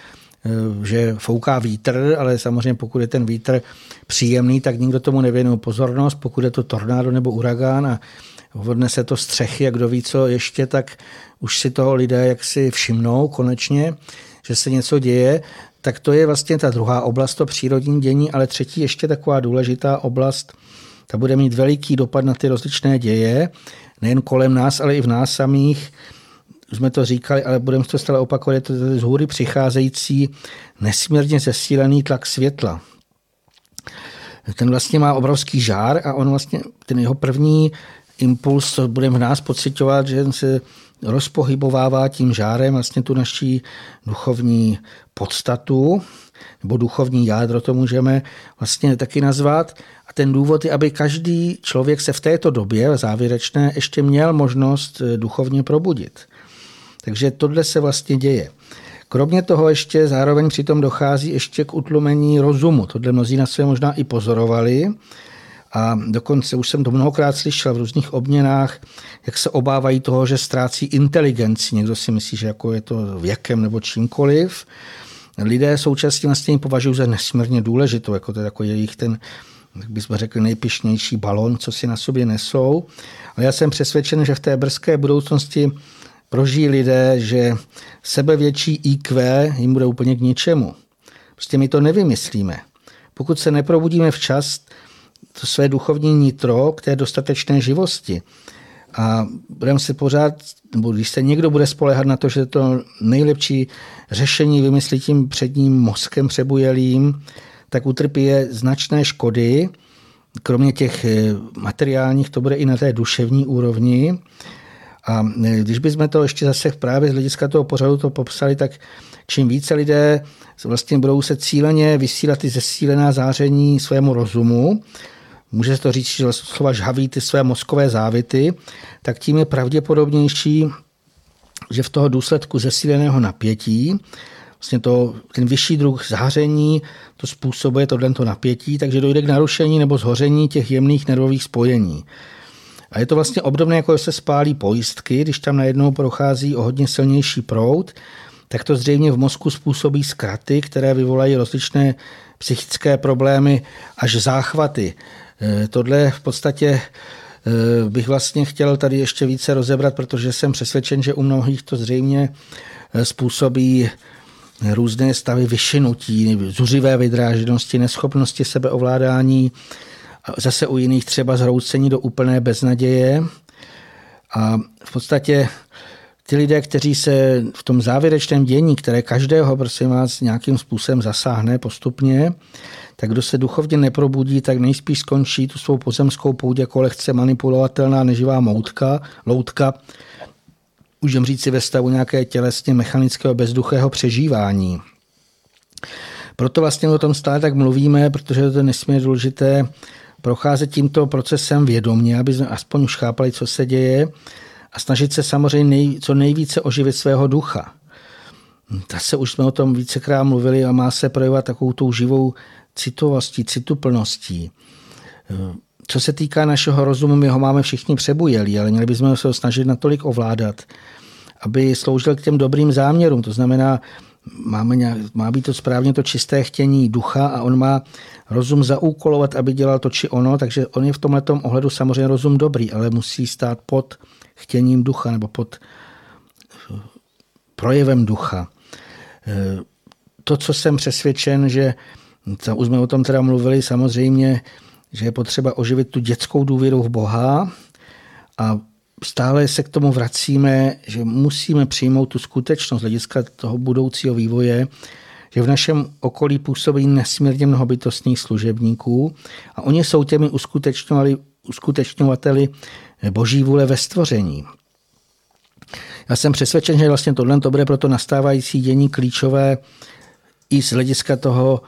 eh, že fouká vítr, ale samozřejmě pokud je ten vítr příjemný, tak nikdo tomu nevěnuje pozornost. Pokud je to tornádo nebo uragán a vodne se to střechy, jak kdo ví co ještě, tak už si toho lidé jaksi všimnou konečně, že se něco děje tak to je vlastně ta druhá oblast, to přírodní dění, ale třetí ještě taková důležitá oblast, ta bude mít veliký dopad na ty rozličné děje, nejen kolem nás, ale i v nás samých. Už jsme to říkali, ale budeme to stále opakovat, je to z hůry přicházející nesmírně zesílený tlak světla. Ten vlastně má obrovský žár a on vlastně, ten jeho první impuls, co budeme v nás pocitovat, že se rozpohybovává tím žárem vlastně tu naší duchovní podstatu, nebo duchovní jádro to můžeme vlastně taky nazvat. A ten důvod je, aby každý člověk se v této době závěrečné ještě měl možnost eh, duchovně probudit. Takže tohle se vlastně děje. Kromě toho ještě zároveň přitom dochází ještě k utlumení rozumu. Tohle mnozí na své možná i pozorovali. A dokonce už jsem to mnohokrát slyšel v různých obměnách, jak se obávají toho, že ztrácí inteligenci. Někdo si myslí, že jako je to věkem nebo čímkoliv. Lidé současně vlastně považují za nesmírně důležitou, jako to je jako jejich ten jak bychom řekli, nejpišnější balon, co si na sobě nesou. Ale já jsem přesvědčen, že v té brzké budoucnosti prožijí lidé, že sebevětší IQ jim bude úplně k ničemu. Prostě my to nevymyslíme. Pokud se neprobudíme včas, to své duchovní nitro k té dostatečné živosti. A budeme se pořád, nebo když se někdo bude spolehat na to, že to nejlepší řešení vymyslí tím předním mozkem přebujelým, tak utrpí je značné škody. Kromě těch eh, materiálních, to bude i na té duševní úrovni. A eh, když bychom to ještě zase právě z hlediska toho pořadu to popsali, tak čím více lidé vlastně budou se cíleně vysílat ty zesílená záření svému rozumu, může se to říct, že slova žhaví ty své mozkové závity, tak tím je pravděpodobnější, že v toho důsledku zesíleného napětí vlastně to, ten vyšší druh záření to způsobuje tohle napětí, takže dojde k narušení nebo zhoření těch jemných nervových spojení. A je to vlastně obdobné, jako se spálí pojistky, když tam najednou prochází o hodně silnější proud, tak to zřejmě v mozku způsobí zkraty, které vyvolají rozličné psychické problémy až záchvaty. E, tohle v podstatě e, bych vlastně chtěl tady ještě více rozebrat, protože jsem přesvědčen, že u mnohých to zřejmě e, způsobí různé stavy vyšinutí, zuřivé vydráženosti, neschopnosti sebeovládání, zase u jiných třeba zhroucení do úplné beznaděje. A v podstatě ty lidé, kteří se v tom závěrečném dění, které každého, prosím vás, nějakým způsobem zasáhne postupně, tak kdo se duchovně neprobudí, tak nejspíš skončí tu svou pozemskou pouť jako lehce manipulovatelná neživá moutka, loutka, můžeme říct si ve stavu nějaké tělesně mechanického bezduchého přežívání. Proto vlastně o tom stále tak mluvíme, protože to je nesmírně důležité procházet tímto procesem vědomě, aby jsme aspoň už chápali, co se děje a snažit se samozřejmě nej, co nejvíce oživit svého ducha. se už jsme o tom vícekrát mluvili a má se projevovat takovou tou živou citovostí, cituplností. Co se týká našeho rozumu, my ho máme všichni přebujelý, ale měli bychom se ho snažit natolik ovládat, aby sloužil k těm dobrým záměrům. To znamená, máme nějak, má být to správně to čisté chtění ducha a on má rozum zaúkolovat, aby dělal to či ono, takže on je v tomhle ohledu samozřejmě rozum dobrý, ale musí stát pod chtěním ducha nebo pod projevem ducha. To, co jsem přesvědčen, že už jsme o tom teda mluvili, samozřejmě, že je potřeba oživit tu dětskou důvěru v Boha a stále se k tomu vracíme, že musíme přijmout tu skutečnost hlediska toho budoucího vývoje, že v našem okolí působí nesmírně mnoho bytostných služebníků a oni jsou těmi uskutečňovateli boží vůle ve stvoření. Já jsem přesvědčen, že vlastně tohle to bude pro to nastávající dění klíčové i z hlediska toho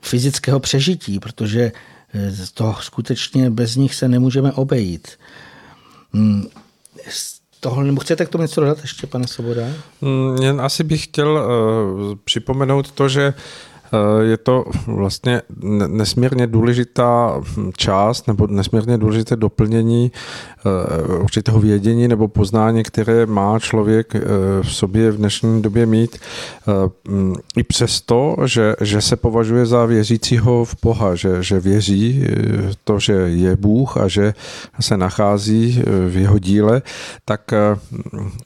fyzického přežití, protože eh, to skutečně bez nich se nemůžeme obejít. Hmm. Tohle, nebo chcete k tomu něco dodat ještě, pane Svoboda? Hmm, jen asi bych chtěl uh, připomenout to, že Eh, je to vlastně nesmírně důležitá část nebo nesmírně důležité doplnění eh, určitého vědění nebo poznání, které má člověk eh, v sobě v dnešní době mít. I přesto, že, že se považuje za věřícího v Boha, že, že věří to, že je Bůh a že se nachází v jeho díle, tak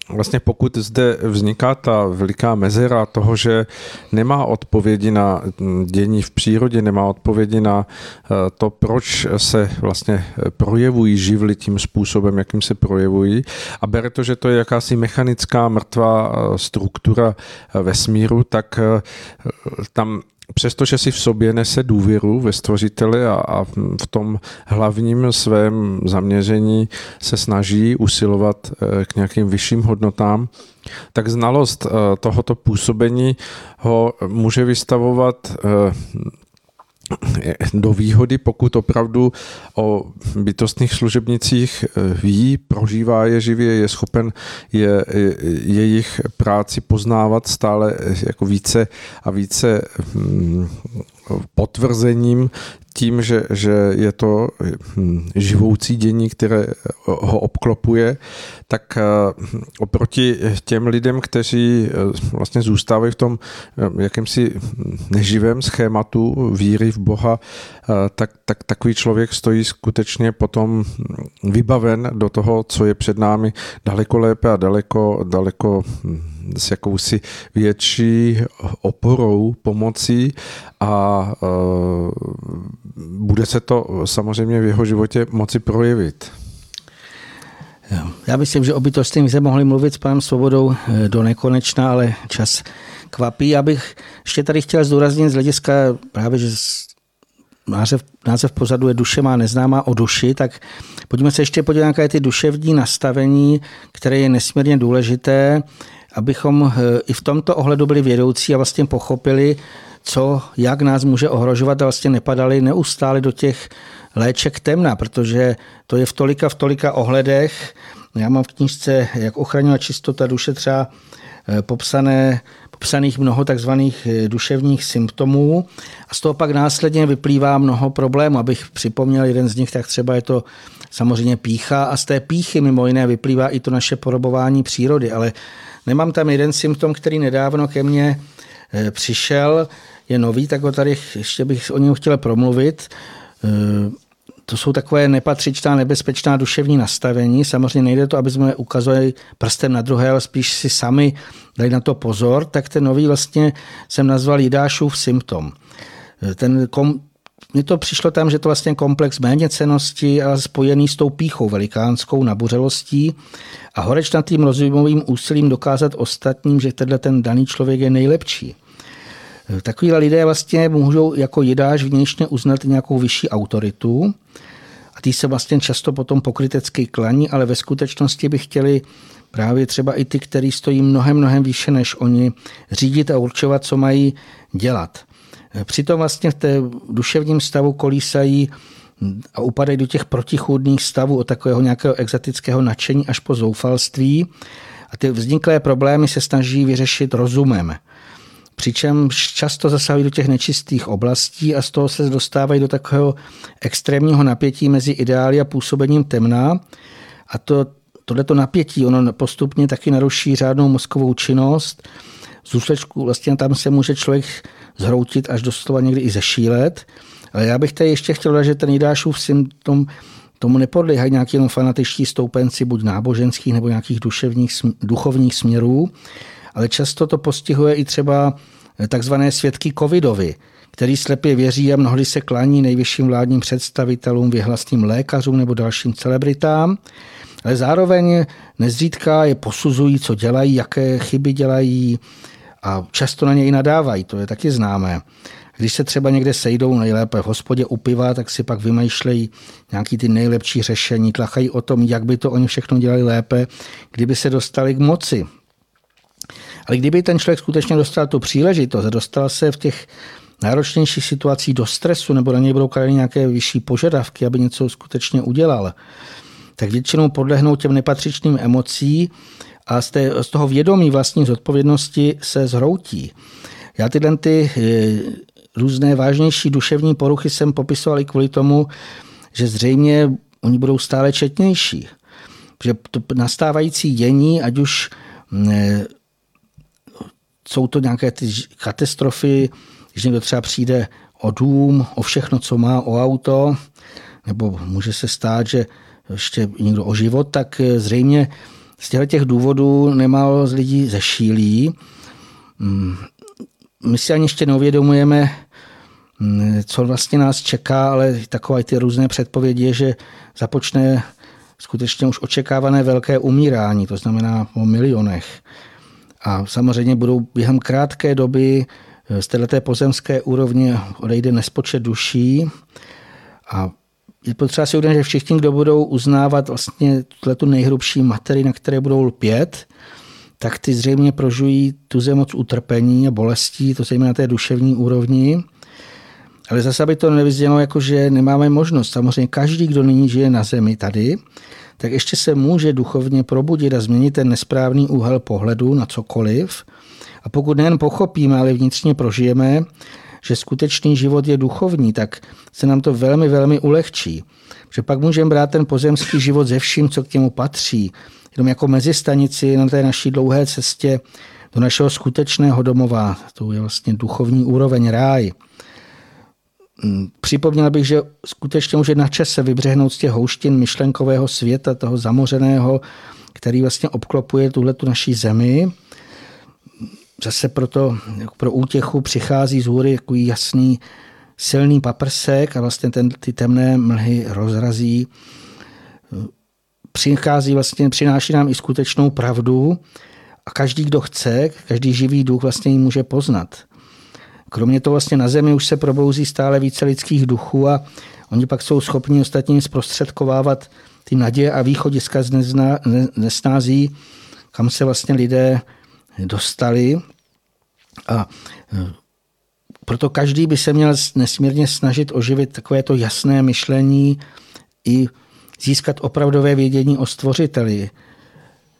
vlastně pokud zde vzniká ta veliká mezera toho, že nemá odpovědi na dění v přírodě, nemá odpovědi na eh, to, proč se vlastně projevují živly tím způsobem, jakým se projevují. A bere to, že to je jakási mechanická mrtvá eh, struktura eh, vesmíru, tak tam přestože si v sobě nese důvěru ve stvořiteli a, a v tom hlavním svém zaměření se snaží usilovat k nějakým vyšším hodnotám, tak znalost eh, tohoto působení ho může vystavovat eh, do výhody, pokud opravdu o bytostných služebnicích eh, ví, prožívá je živě, je schopen je, jejich práci poznávat stále jako více a více hm, potvrzením tím, že, že je to hm, živoucí dění, které ho obklopuje, tak eh, oproti těm lidem, kteří eh, vlastně zůstávají v tom eh, jakýmsi neživém schématu víry v Boha, tak, tak takový člověk stojí skutečně potom vybaven do toho, co je před námi daleko lépe a daleko, daleko hm, s jakousi větší oporou, pomocí a bude se to samozřejmě v jeho životě moci projevit. Já myslím, že o bytostných se mohli mluvit s panem Svobodou eh, do nekonečna, ale čas kvapí. Já bych ještě tady chtěl zdůraznit z hlediska právě, že název, název pozadu je Duše má neznámá o duši, tak pojďme se ještě podívat na ty duševní nastavení, které je nesmírně důležité, abychom eh, i v tomto ohledu byli vědoucí a vlastně pochopili, co, jak nás může ohrožovat a vlastně nepadali neustále do těch léček temna, protože to je v tolika, v tolika ohledech. Já mám v knižce, jak ochraňovat čistota duše, třeba eh, popsané, popsaných mnoho takzvaných eh, duševních symptomů. A z toho pak následně vyplývá mnoho problémů. Abych připomněl jeden z nich, tak třeba je to samozřejmě pícha. A z té píchy mimo jiné vyplývá i to naše porobování přírody, ale nemám tam jeden symptom, který nedávno ke mně eh, přišel, je nový, tak ho tady ještě bych o něm chtěl promluvit to jsou takové nepatřičná, nebezpečná duševní nastavení. Samozřejmě nejde to, aby jsme ukazovali prstem na druhé, ale spíš si sami dali na to pozor, tak ten nový vlastně jsem nazval Jidášův symptom. Ten kom, mně to přišlo tam, že to vlastně komplex méněcenosti a spojený s tou píchou velikánskou nabuřelostí a horečnatým rozvíjmovým úsilím dokázat ostatním, že tenhle ten daný člověk je nejlepší. Takový lidé vlastně můžou jako jidáš vnějšně uznat nějakou vyšší autoritu a ty se vlastně často potom pokrytecky klaní, ale ve skutečnosti by chtěli právě třeba i ty, kteří stojí mnohem, mnohem výše než oni, řídit a určovat, co mají dělat. Přitom vlastně v té duševním stavu kolísají a upadají do těch protichůdných stavů od takového nějakého exotického nadšení až po zoufalství a ty vzniklé problémy se snaží vyřešit rozumem přičemž často zasahují do těch nečistých oblastí a z toho se dostávají do takového extrémního napětí mezi ideály a působením temna. A to, tohleto napětí, ono postupně taky naruší řádnou mozkovou činnost. Z důsledku vlastně tam se může člověk zhroutit až doslova někdy i zešílet. Ale já bych tady ještě chtěl dát, že ten Jidášův symptom tomu nepodléhají nějaký jenom fanatičtí stoupenci buď náboženských nebo nějakých duševních, duchovních směrů, ale často to postihuje i třeba takzvané svědky covidovi, který slepě věří a mnohdy se klání nejvyšším vládním představitelům, vyhlasným lékařům nebo dalším celebritám, ale zároveň nezřídka je posuzují, co dělají, jaké chyby dělají a často na něj nadávají, to je taky známé. Když se třeba někde sejdou nejlépe v hospodě u piva, tak si pak vymýšlejí nějaký ty nejlepší řešení, tlachají o tom, jak by to oni všechno dělali lépe, kdyby se dostali k moci. Ale kdyby ten člověk skutečně dostal tu příležitost dostal se v těch náročnějších situacích do stresu nebo na něj budou kladeny nějaké vyšší požadavky, aby něco skutečně udělal, tak většinou podlehnou těm nepatřičným emocí a z, té, z toho vědomí vlastní zodpovědnosti se zhroutí. Já tyhle ty eh, různé vážnější duševní poruchy jsem popisoval i kvůli tomu, že zřejmě oni budou stále četnější. Že to nastávající dění, ať už mm, jsou to nějaké ty katastrofy, když někdo třeba přijde o dům, o všechno, co má, o auto, nebo může se stát, že ještě někdo o život, tak zřejmě z těchto těch důvodů nemal z lidí zešílí. Mm, my si ani ještě neuvědomujeme, mm, co vlastně nás čeká, ale takové ty různé předpovědi je, že započne skutečně už očekávané velké umírání, to znamená o milionech. A samozřejmě budou během krátké doby eh, z této pozemské úrovně odejde nespočet duší a je potřeba si uvědomit, že všichni, kdo budou uznávat vlastně tu nejhrubší materii, na které budou lpět, tak ty zřejmě prožují tu moc utrpení a bolestí, to zejména na té duševní úrovni. Ale zase by to nevyznělo jako, že nemáme možnost. Samozřejmě každý, kdo nyní žije na zemi tady, tak ještě se může duchovně probudit a změnit ten nesprávný úhel pohledu na cokoliv. A pokud nejen pochopíme, ale vnitřně prožijeme, že skutečný život je duchovní, tak se nám to velmi, velmi ulehčí. Že pak můžeme brát ten pozemský život ze vším, co k němu patří, jenom jako mezistanici na té naší dlouhé cestě do našeho skutečného domova. To je vlastně duchovní úroveň ráj. Mm, připomněl bych, že skutečně je na čase vybřehnout z těch houštin myšlenkového světa, toho zamořeného, který vlastně obklopuje tuhle tu naší zemi. Zase proto pro útěchu přichází z hůry takový jasný silný paprsek a vlastně ten, ty temné mlhy rozrazí. Přichází vlastně, přináší nám i skutečnou pravdu a každý, kdo chce, každý živý duch vlastně ji může poznat. Kromě toho vlastně na Zemi už se probouzí stále více lidských duchů a oni pak jsou schopni ostatním zprostředkovávat ty naděje a východiska z nesnází, kam se vlastně lidé dostali. A e, proto každý by se měl nesmírně snažit oživit takové to jasné myšlení i získat opravdové vědění o stvořiteli,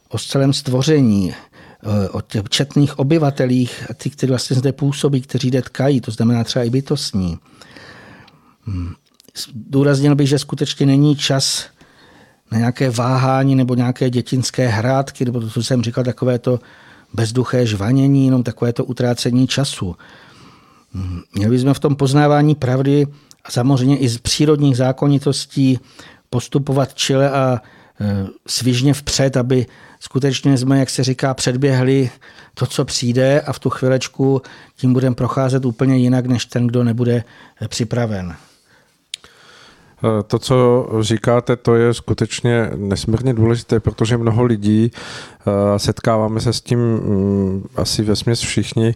o celém stvoření, eh, o těch četných obyvatelích, ty, kteří vlastně zde působí, kteří zde tkají, to znamená třeba i bytostní. Hmm. Důraznil bych, že skutečně není čas na nějaké váhání nebo nějaké dětinské hrádky, nebo to, co jsem říkal, takové to bezduché žvanění, jenom takové to utrácení času. Měli bychom v tom poznávání pravdy a samozřejmě i z přírodních zákonitostí postupovat čile a e, svižně vpřed, aby skutečně jsme, jak se říká, předběhli to, co přijde a v tu chvilečku tím budeme procházet úplně jinak, než ten, kdo nebude připraven. To, co říkáte, to je skutečně nesmírně důležité, protože mnoho lidí, setkáváme se s tím mm, asi ve všichni,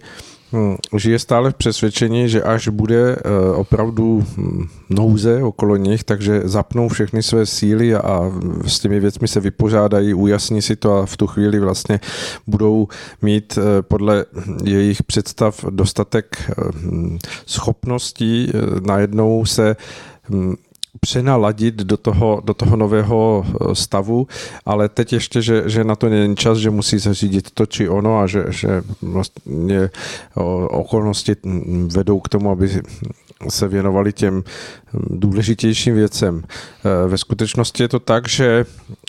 Hmm, žije stále v přesvědčení, že až bude eh, opravdu hm, nouze okolo nich, takže zapnou všechny své síly a s těmi věcmi se vypořádají, ujasní si to a v tu chvíli vlastně budou mít eh, podle jejich představ dostatek eh, schopností najednou se přenaladit do toho, do toho nového eh, stavu, ale teď ještě, že, že na to není čas, že musí zařídit to či ono a že, že vlastně okolnosti vedou k tomu, aby se věnovali těm hm, důležitějším věcem. Eh, ve skutečnosti je to tak, že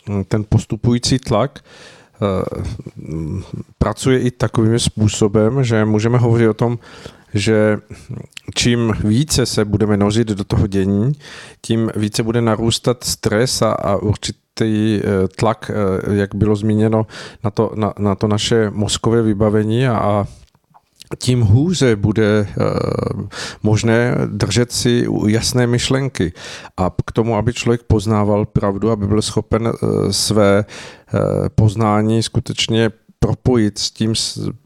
hm, ten postupující tlak eh, hm, pracuje i takovým způsobem, že můžeme hovořit o tom, že čím více se budeme nořit do toho dění, tím více bude narůstat stres a, a určitý eh, tlak, eh, jak bylo zmíněno, na to, na, na to naše mozkové vybavení a, a tím hůře bude uh, možné držet si jasné myšlenky. A k tomu, aby člověk poznával pravdu, aby byl schopen své poznání skutečně propojit s tím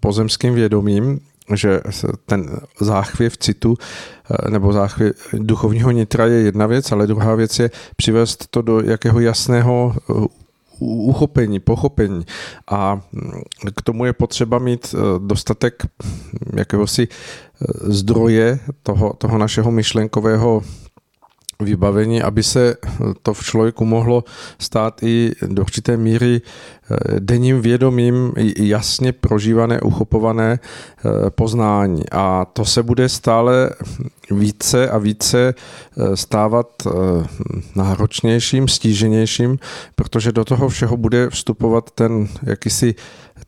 pozemským vědomím, že ten záchvěv citu eh, nebo záchvěv duchovního nitra je jedna věc, ale druhá věc je přivést to do jakého jasného eh, uchopení, pochopení. A mm, k tomu je potřeba mít eh, dostatek jakéhosi zdroje toho, toho našeho myšlenkového vybavení, aby se to v člověku mohlo stát i do určité míry eh, denním vědomím jasně prožívané, uchopované eh, poznání. A to se bude stále více a více eh, stávat náročnějším, stíženějším, protože do toho všeho bude vstupovat ten jakýsi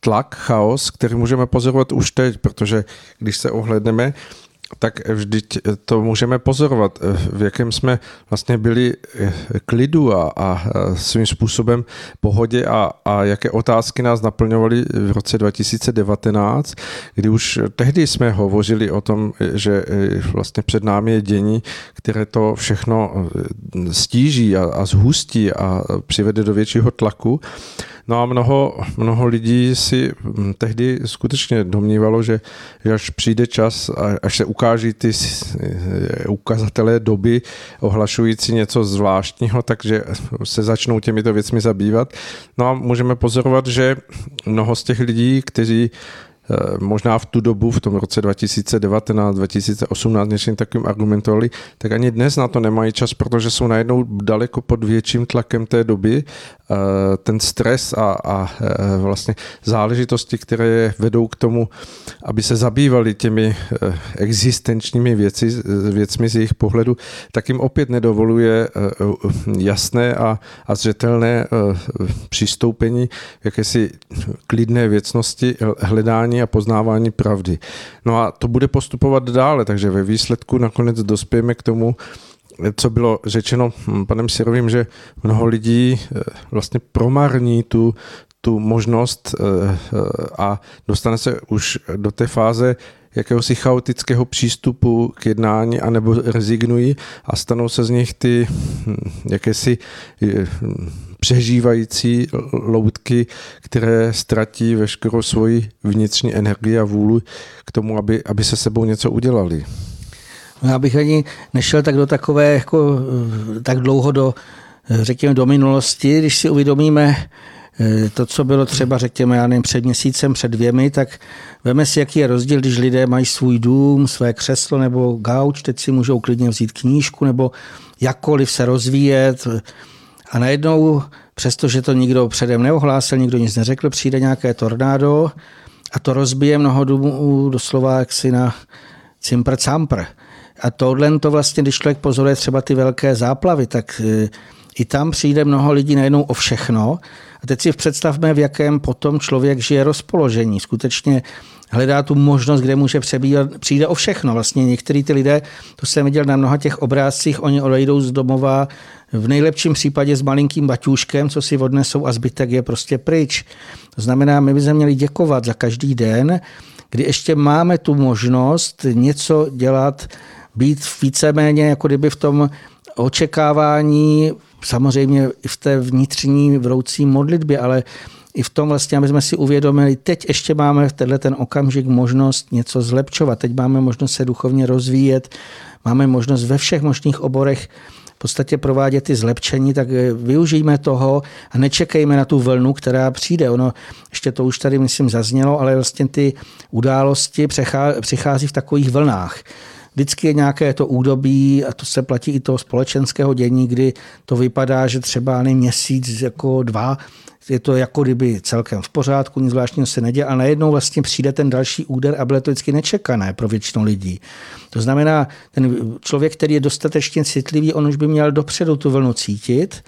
tlak, chaos, který můžeme pozorovat už teď, protože když se ohledneme, tak vždyť to můžeme pozorovat, v jakém jsme vlastně byli eh, klidu a, a svým způsobem pohodě a, a jaké otázky nás naplňovaly v roce 2019, kdy už tehdy jsme hovořili o tom, že eh, vlastně před námi je dění, které to všechno eh, stíží a, a zhustí a přivede do většího tlaku. No a mnoho, mnoho lidí si hm, tehdy skutečně domnívalo, že, že až přijde čas, až se ukáží ty ukazatelé doby ohlašující něco zvláštního, takže se začnou těmito věcmi zabývat. No a můžeme pozorovat, že mnoho z těch lidí, kteří Eh, možná v tu dobu, v tom roce 2019, 2018 něčím takovým argumentovali, tak ani dnes na to nemají čas, protože jsou najednou daleko pod větším tlakem té doby. Eh, ten stres a, a eh, vlastně záležitosti, které vedou k tomu, aby se zabývali těmi existenčními věci, věcmi z jejich pohledu, tak jim opět nedovoluje jasné a, a zřetelné přistoupení jakési klidné věcnosti, hledání a poznávání pravdy. No a to bude postupovat dále, takže ve výsledku nakonec dospějeme k tomu, co bylo řečeno panem Sirovým, že mnoho lidí eh, vlastně promarní tu, tu možnost eh, eh, a dostane se už do té fáze jakéhosi chaotického přístupu k jednání, anebo rezignují a stanou se z nich ty hm, jakési přežívající loutky, které ztratí veškerou svoji vnitřní energii a vůli k tomu, aby, aby se sebou něco udělali. No, já bych ani nešel tak do takové, jako, tak dlouho do, řekněme, do minulosti, když si uvědomíme, eh, to, co bylo třeba, řekněme, já nevím, před měsícem, před dvěmi, tak veme si, jaký je rozdíl, když lidé mají svůj dům, své křeslo nebo gauč, teď si můžou klidně vzít knížku nebo jakkoliv se rozvíjet, a najednou přestože to nikdo předem neohlásil, nikdo nic neřekl, přijde nějaké tornádo a to rozbije mnoho domů doslova jaksi na cimpr campr. A tohle to vlastně, když člověk pozoruje třeba ty velké záplavy, tak e, i tam přijde mnoho lidí najednou o všechno. A teď si představme, v jakém potom člověk žije rozpoložení. Skutečně hledá tu možnost, kde může přebývat, přijde o všechno. Vlastně některý ty lidé, to jsem viděl na mnoha těch obrázcích, oni odejdou z domova v nejlepším případě s malinkým baťůškem, co si odnesou a zbytek je prostě pryč. To znamená, my bychom měli děkovat za každý den, kdy ještě máme tu možnost něco dělat, být víceméně jako kdyby v tom očekávání, samozřejmě i v té vnitřní vroucí modlitbě, ale i v tom vlastně, aby jsme si uvědomili, teď ještě máme v tenhle ten okamžik možnost něco zlepšovat. Teď máme možnost se duchovně rozvíjet, máme možnost ve všech možných oborech v podstatě provádět ty zlepšení, tak eh, využijme toho a nečekejme na tu vlnu, která přijde. Ono, ještě to už tady, myslím, zaznělo, ale vlastně ty události přichází v takových vlnách. Vždycky je nějaké to údobí, a to se platí i toho společenského dění, kdy to vypadá, že třeba ani měsíc, jako dva, je to jako kdyby celkem v pořádku, nic zvláštního se neděje, a najednou vlastně přijde ten další úder a bude to vždycky nečekané pro většinu lidí. To znamená, ten člověk, který je dostatečně citlivý, on už by měl dopředu tu vlnu cítit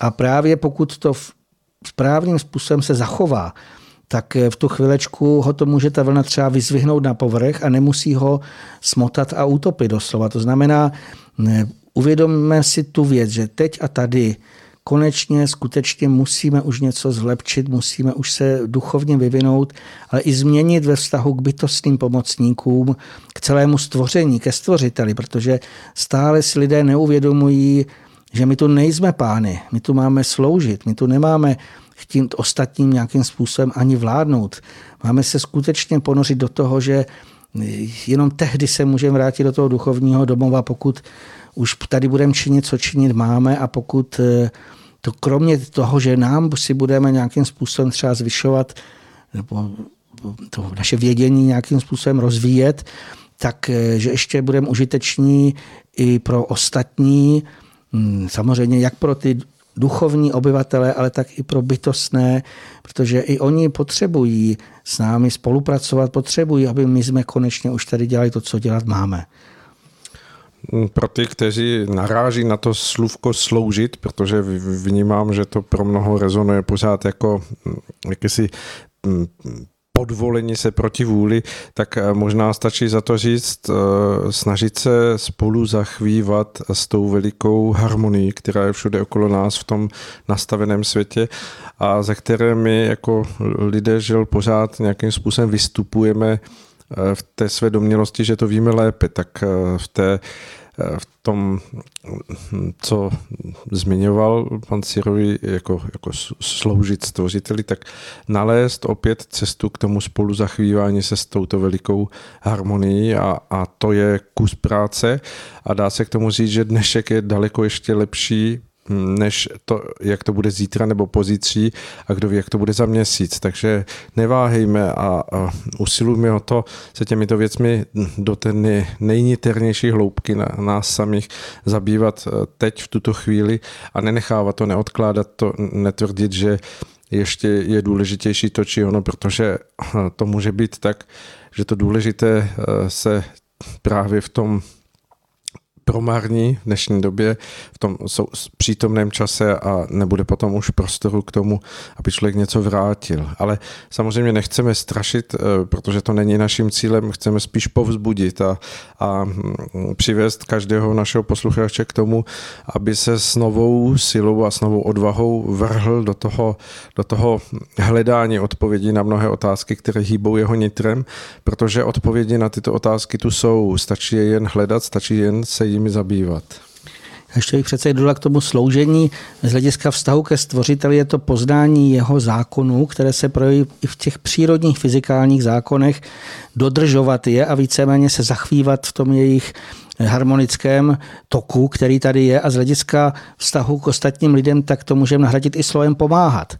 a právě pokud to správným způsobem se zachová, tak v tu chvilečku ho to může ta vlna třeba vyzvihnout na povrch a nemusí ho smotat a utopit doslova. To znamená, uvědomme si tu věc, že teď a tady konečně skutečně musíme už něco zlepšit, musíme už se duchovně vyvinout, ale i změnit ve vztahu k bytostným pomocníkům, k celému stvoření, ke stvořiteli, protože stále si lidé neuvědomují, že my tu nejsme pány, my tu máme sloužit, my tu nemáme chtít ostatním nějakým způsobem ani vládnout. Máme se skutečně ponořit do toho, že jenom tehdy se můžeme vrátit do toho duchovního domova, pokud už tady budeme činit, co činit máme a pokud eh, to kromě toho, že nám si budeme nějakým způsobem třeba zvyšovat nebo to naše vědění nějakým způsobem rozvíjet, tak eh, že ještě budeme užiteční i pro ostatní, hm, samozřejmě jak pro ty duchovní obyvatele, ale tak i pro bytostné, protože i oni potřebují s námi spolupracovat, potřebují, aby my jsme konečně už tady dělali to, co dělat máme. Pro ty, kteří naráží na to slůvko sloužit, protože vnímám, že to pro mnoho rezonuje pořád jako hm, jakýsi podvolení se proti vůli, tak eh, možná stačí za to říct, eh, snažit se spolu zachvívat s tou velikou harmonií, která je všude okolo nás v tom nastaveném světě a ze které my jako lidé žil pořád nějakým způsobem vystupujeme eh, v té své domělosti, že to víme lépe, tak v té v tom, co zmiňoval pan Sirovi jako, jako sloužit stvořiteli, tak nalézt opět cestu k tomu spolu zachvívání se s touto velikou harmonií a, a to je kus práce. A dá se k tomu říct, že dnešek je daleko ještě lepší než to, jak to bude zítra nebo pozítří a kdo ví, jak to bude za měsíc. Takže neváhejme a, a usilujme o to se těmito věcmi do té nejniternější hloubky na nás samých zabývat eh, teď v tuto chvíli a nenechávat to, neodkládat to, netvrdit, že ještě je důležitější to či ono, protože eh, to může být tak, že to důležité eh, se právě v tom promarní v dnešní době v tom přítomném čase a nebude potom už prostoru k tomu, aby člověk něco vrátil. Ale samozřejmě nechceme strašit, eh, protože to není naším cílem, chceme spíš povzbudit a, a mm, přivést každého našeho posluchače k tomu, aby se s novou silou a s novou odvahou vrhl do toho, do toho hledání odpovědí na mnohé otázky, které hýbou jeho nitrem, protože odpovědi na tyto otázky tu jsou. Stačí je jen hledat, stačí jen se jim nimi zabývat. Ještě bych přece dodal k tomu sloužení z hlediska vztahu ke stvořiteli je to poznání jeho zákonů, které se projeví i v těch přírodních fyzikálních zákonech, dodržovat je a víceméně se zachvívat v tom jejich harmonickém toku, který tady je a z hlediska vztahu k ostatním lidem, tak to můžeme nahradit i slovem pomáhat.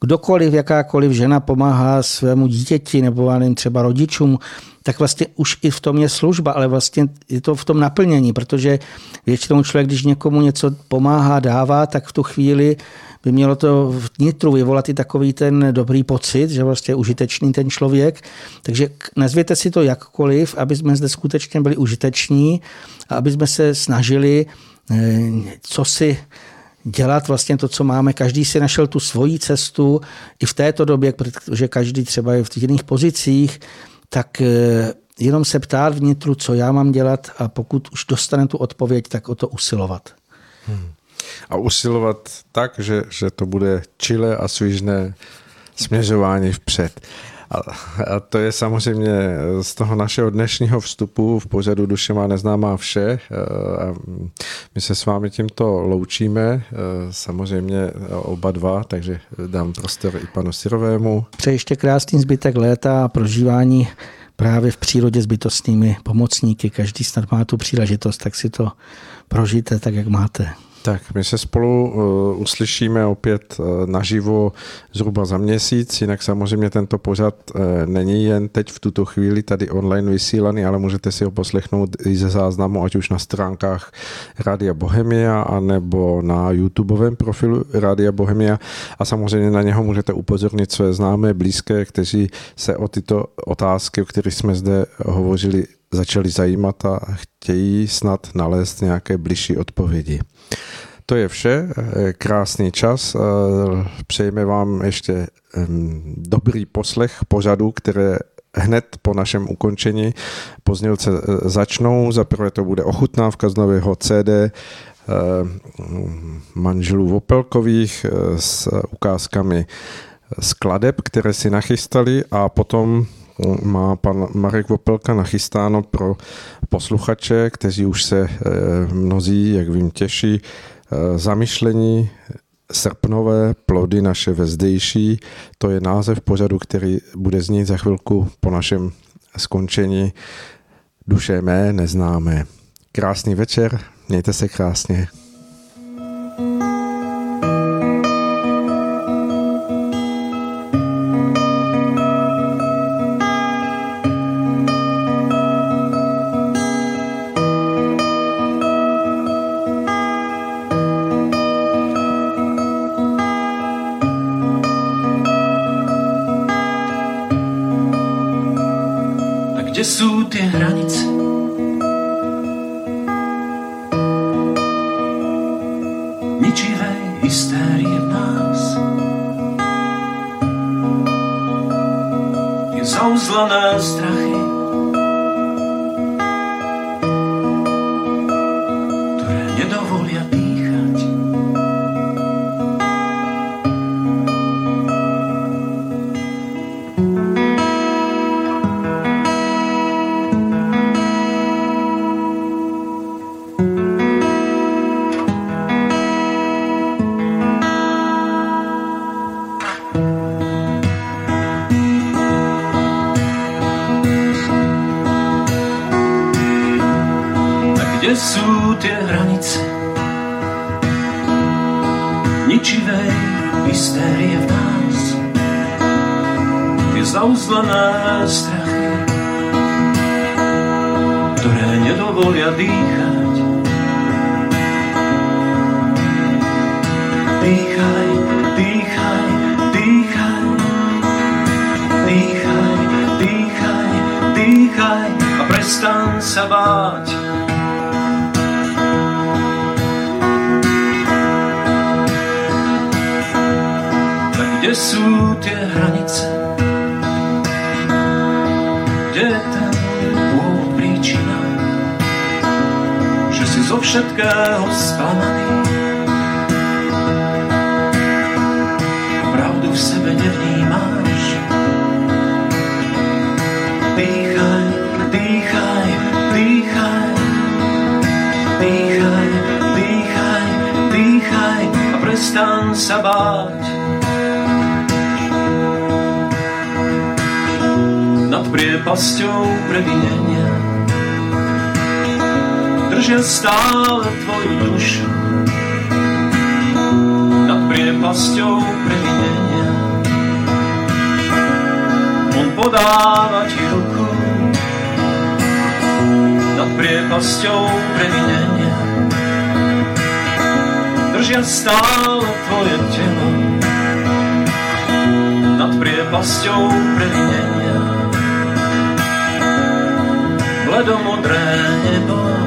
Kdokoliv, jakákoliv žena pomáhá svému dítěti nebo nevím, třeba rodičům, tak vlastně už i v tom je služba, ale vlastně je to v tom naplnění, protože většinou člověk, když někomu něco pomáhá, dává, tak v tu chvíli by mělo to v nitru vyvolat i takový ten dobrý pocit, že vlastně je užitečný ten člověk. Takže nazvěte si to jakkoliv, aby jsme zde skutečně byli užiteční a aby jsme se snažili eh, co si dělat vlastně to, co máme. Každý si našel tu svoji cestu i v této době, protože každý třeba je v jiných pozicích, tak eh, jenom se ptát vnitru, co já mám dělat a pokud už dostane tu odpověď, tak o to usilovat. Hmm. A usilovat tak, že, že to bude čile a svížné směřování vpřed. A, a to je samozřejmě z toho našeho dnešního vstupu v pořadu Duše má neznámá vše. A my se s vámi tímto loučíme, samozřejmě oba dva, takže dám prostor i panu Sirovému. Přeji ještě krásný zbytek léta a prožívání právě v přírodě s bytostnými pomocníky. Každý snad má tu příležitost, tak si to prožijte tak, jak máte. Tak, my se spolu uh, uslyšíme opět uh, naživo zhruba za měsíc, jinak samozřejmě tento pořad uh, není jen teď v tuto chvíli tady online vysílaný, ale můžete si ho poslechnout i ze záznamu, ať už na stránkách Rádia Bohemia, anebo na YouTubeovém profilu Rádia Bohemia a samozřejmě na něho můžete upozornit své známé, blízké, kteří se o tyto otázky, o kterých jsme zde hovořili, začali zajímat a chtějí snad nalézt nějaké bližší odpovědi. To je vše, krásný čas. Přejeme vám ještě dobrý poslech pořadu, které hned po našem ukončení pozdělce e, začnou. Za prvé to bude ochutnávka z nového CD manželů Vopelkových s ukázkami skladeb, které si nachystali a potom má pan Marek Vopelka nachystáno pro posluchače, kteří už se mnozí, jak vím, těší Eh, zamyšlení srpnové plody naše vezdejší, to je název pořadu, který bude znít za chvilku po našem skončení Duše mé neznámé. Krásný večer, mějte se krásně. všetkého sklamaný. Pravdu v sebe nevnímáš. Dýchaj, dýchaj, dýchaj. Dýchaj, dýchaj, dýchaj a prestan sa báť. Nad priepasťou previnenia držia stále tvoju dušu nad priepasťou previnenia. On podáva ti ruku nad priepasťou previnenia. Držia stále tvoje telo nad priepasťou previnenia. Bledomodré nebo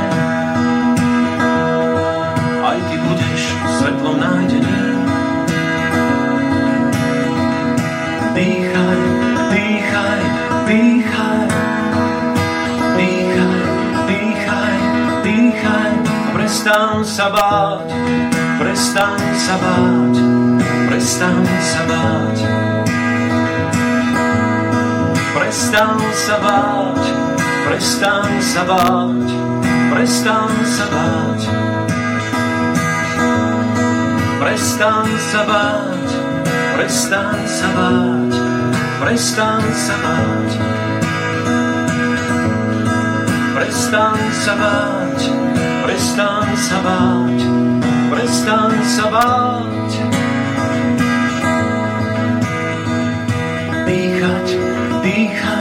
budeš svetlom nájdený Dýchaj, dýchaj, dýchaj. Dýchaj, dýchaj, dýchaj. Prestan sa báť, prestan sa báť Prestan sa báť Prestan sa báť, prestan sa báť Prestan sa báť Prestan sa báť, prestan sa báť, prestan sa báť. Prestan sa báť, prestan sa báť, prestan sa báť. Dýchať, dýchať.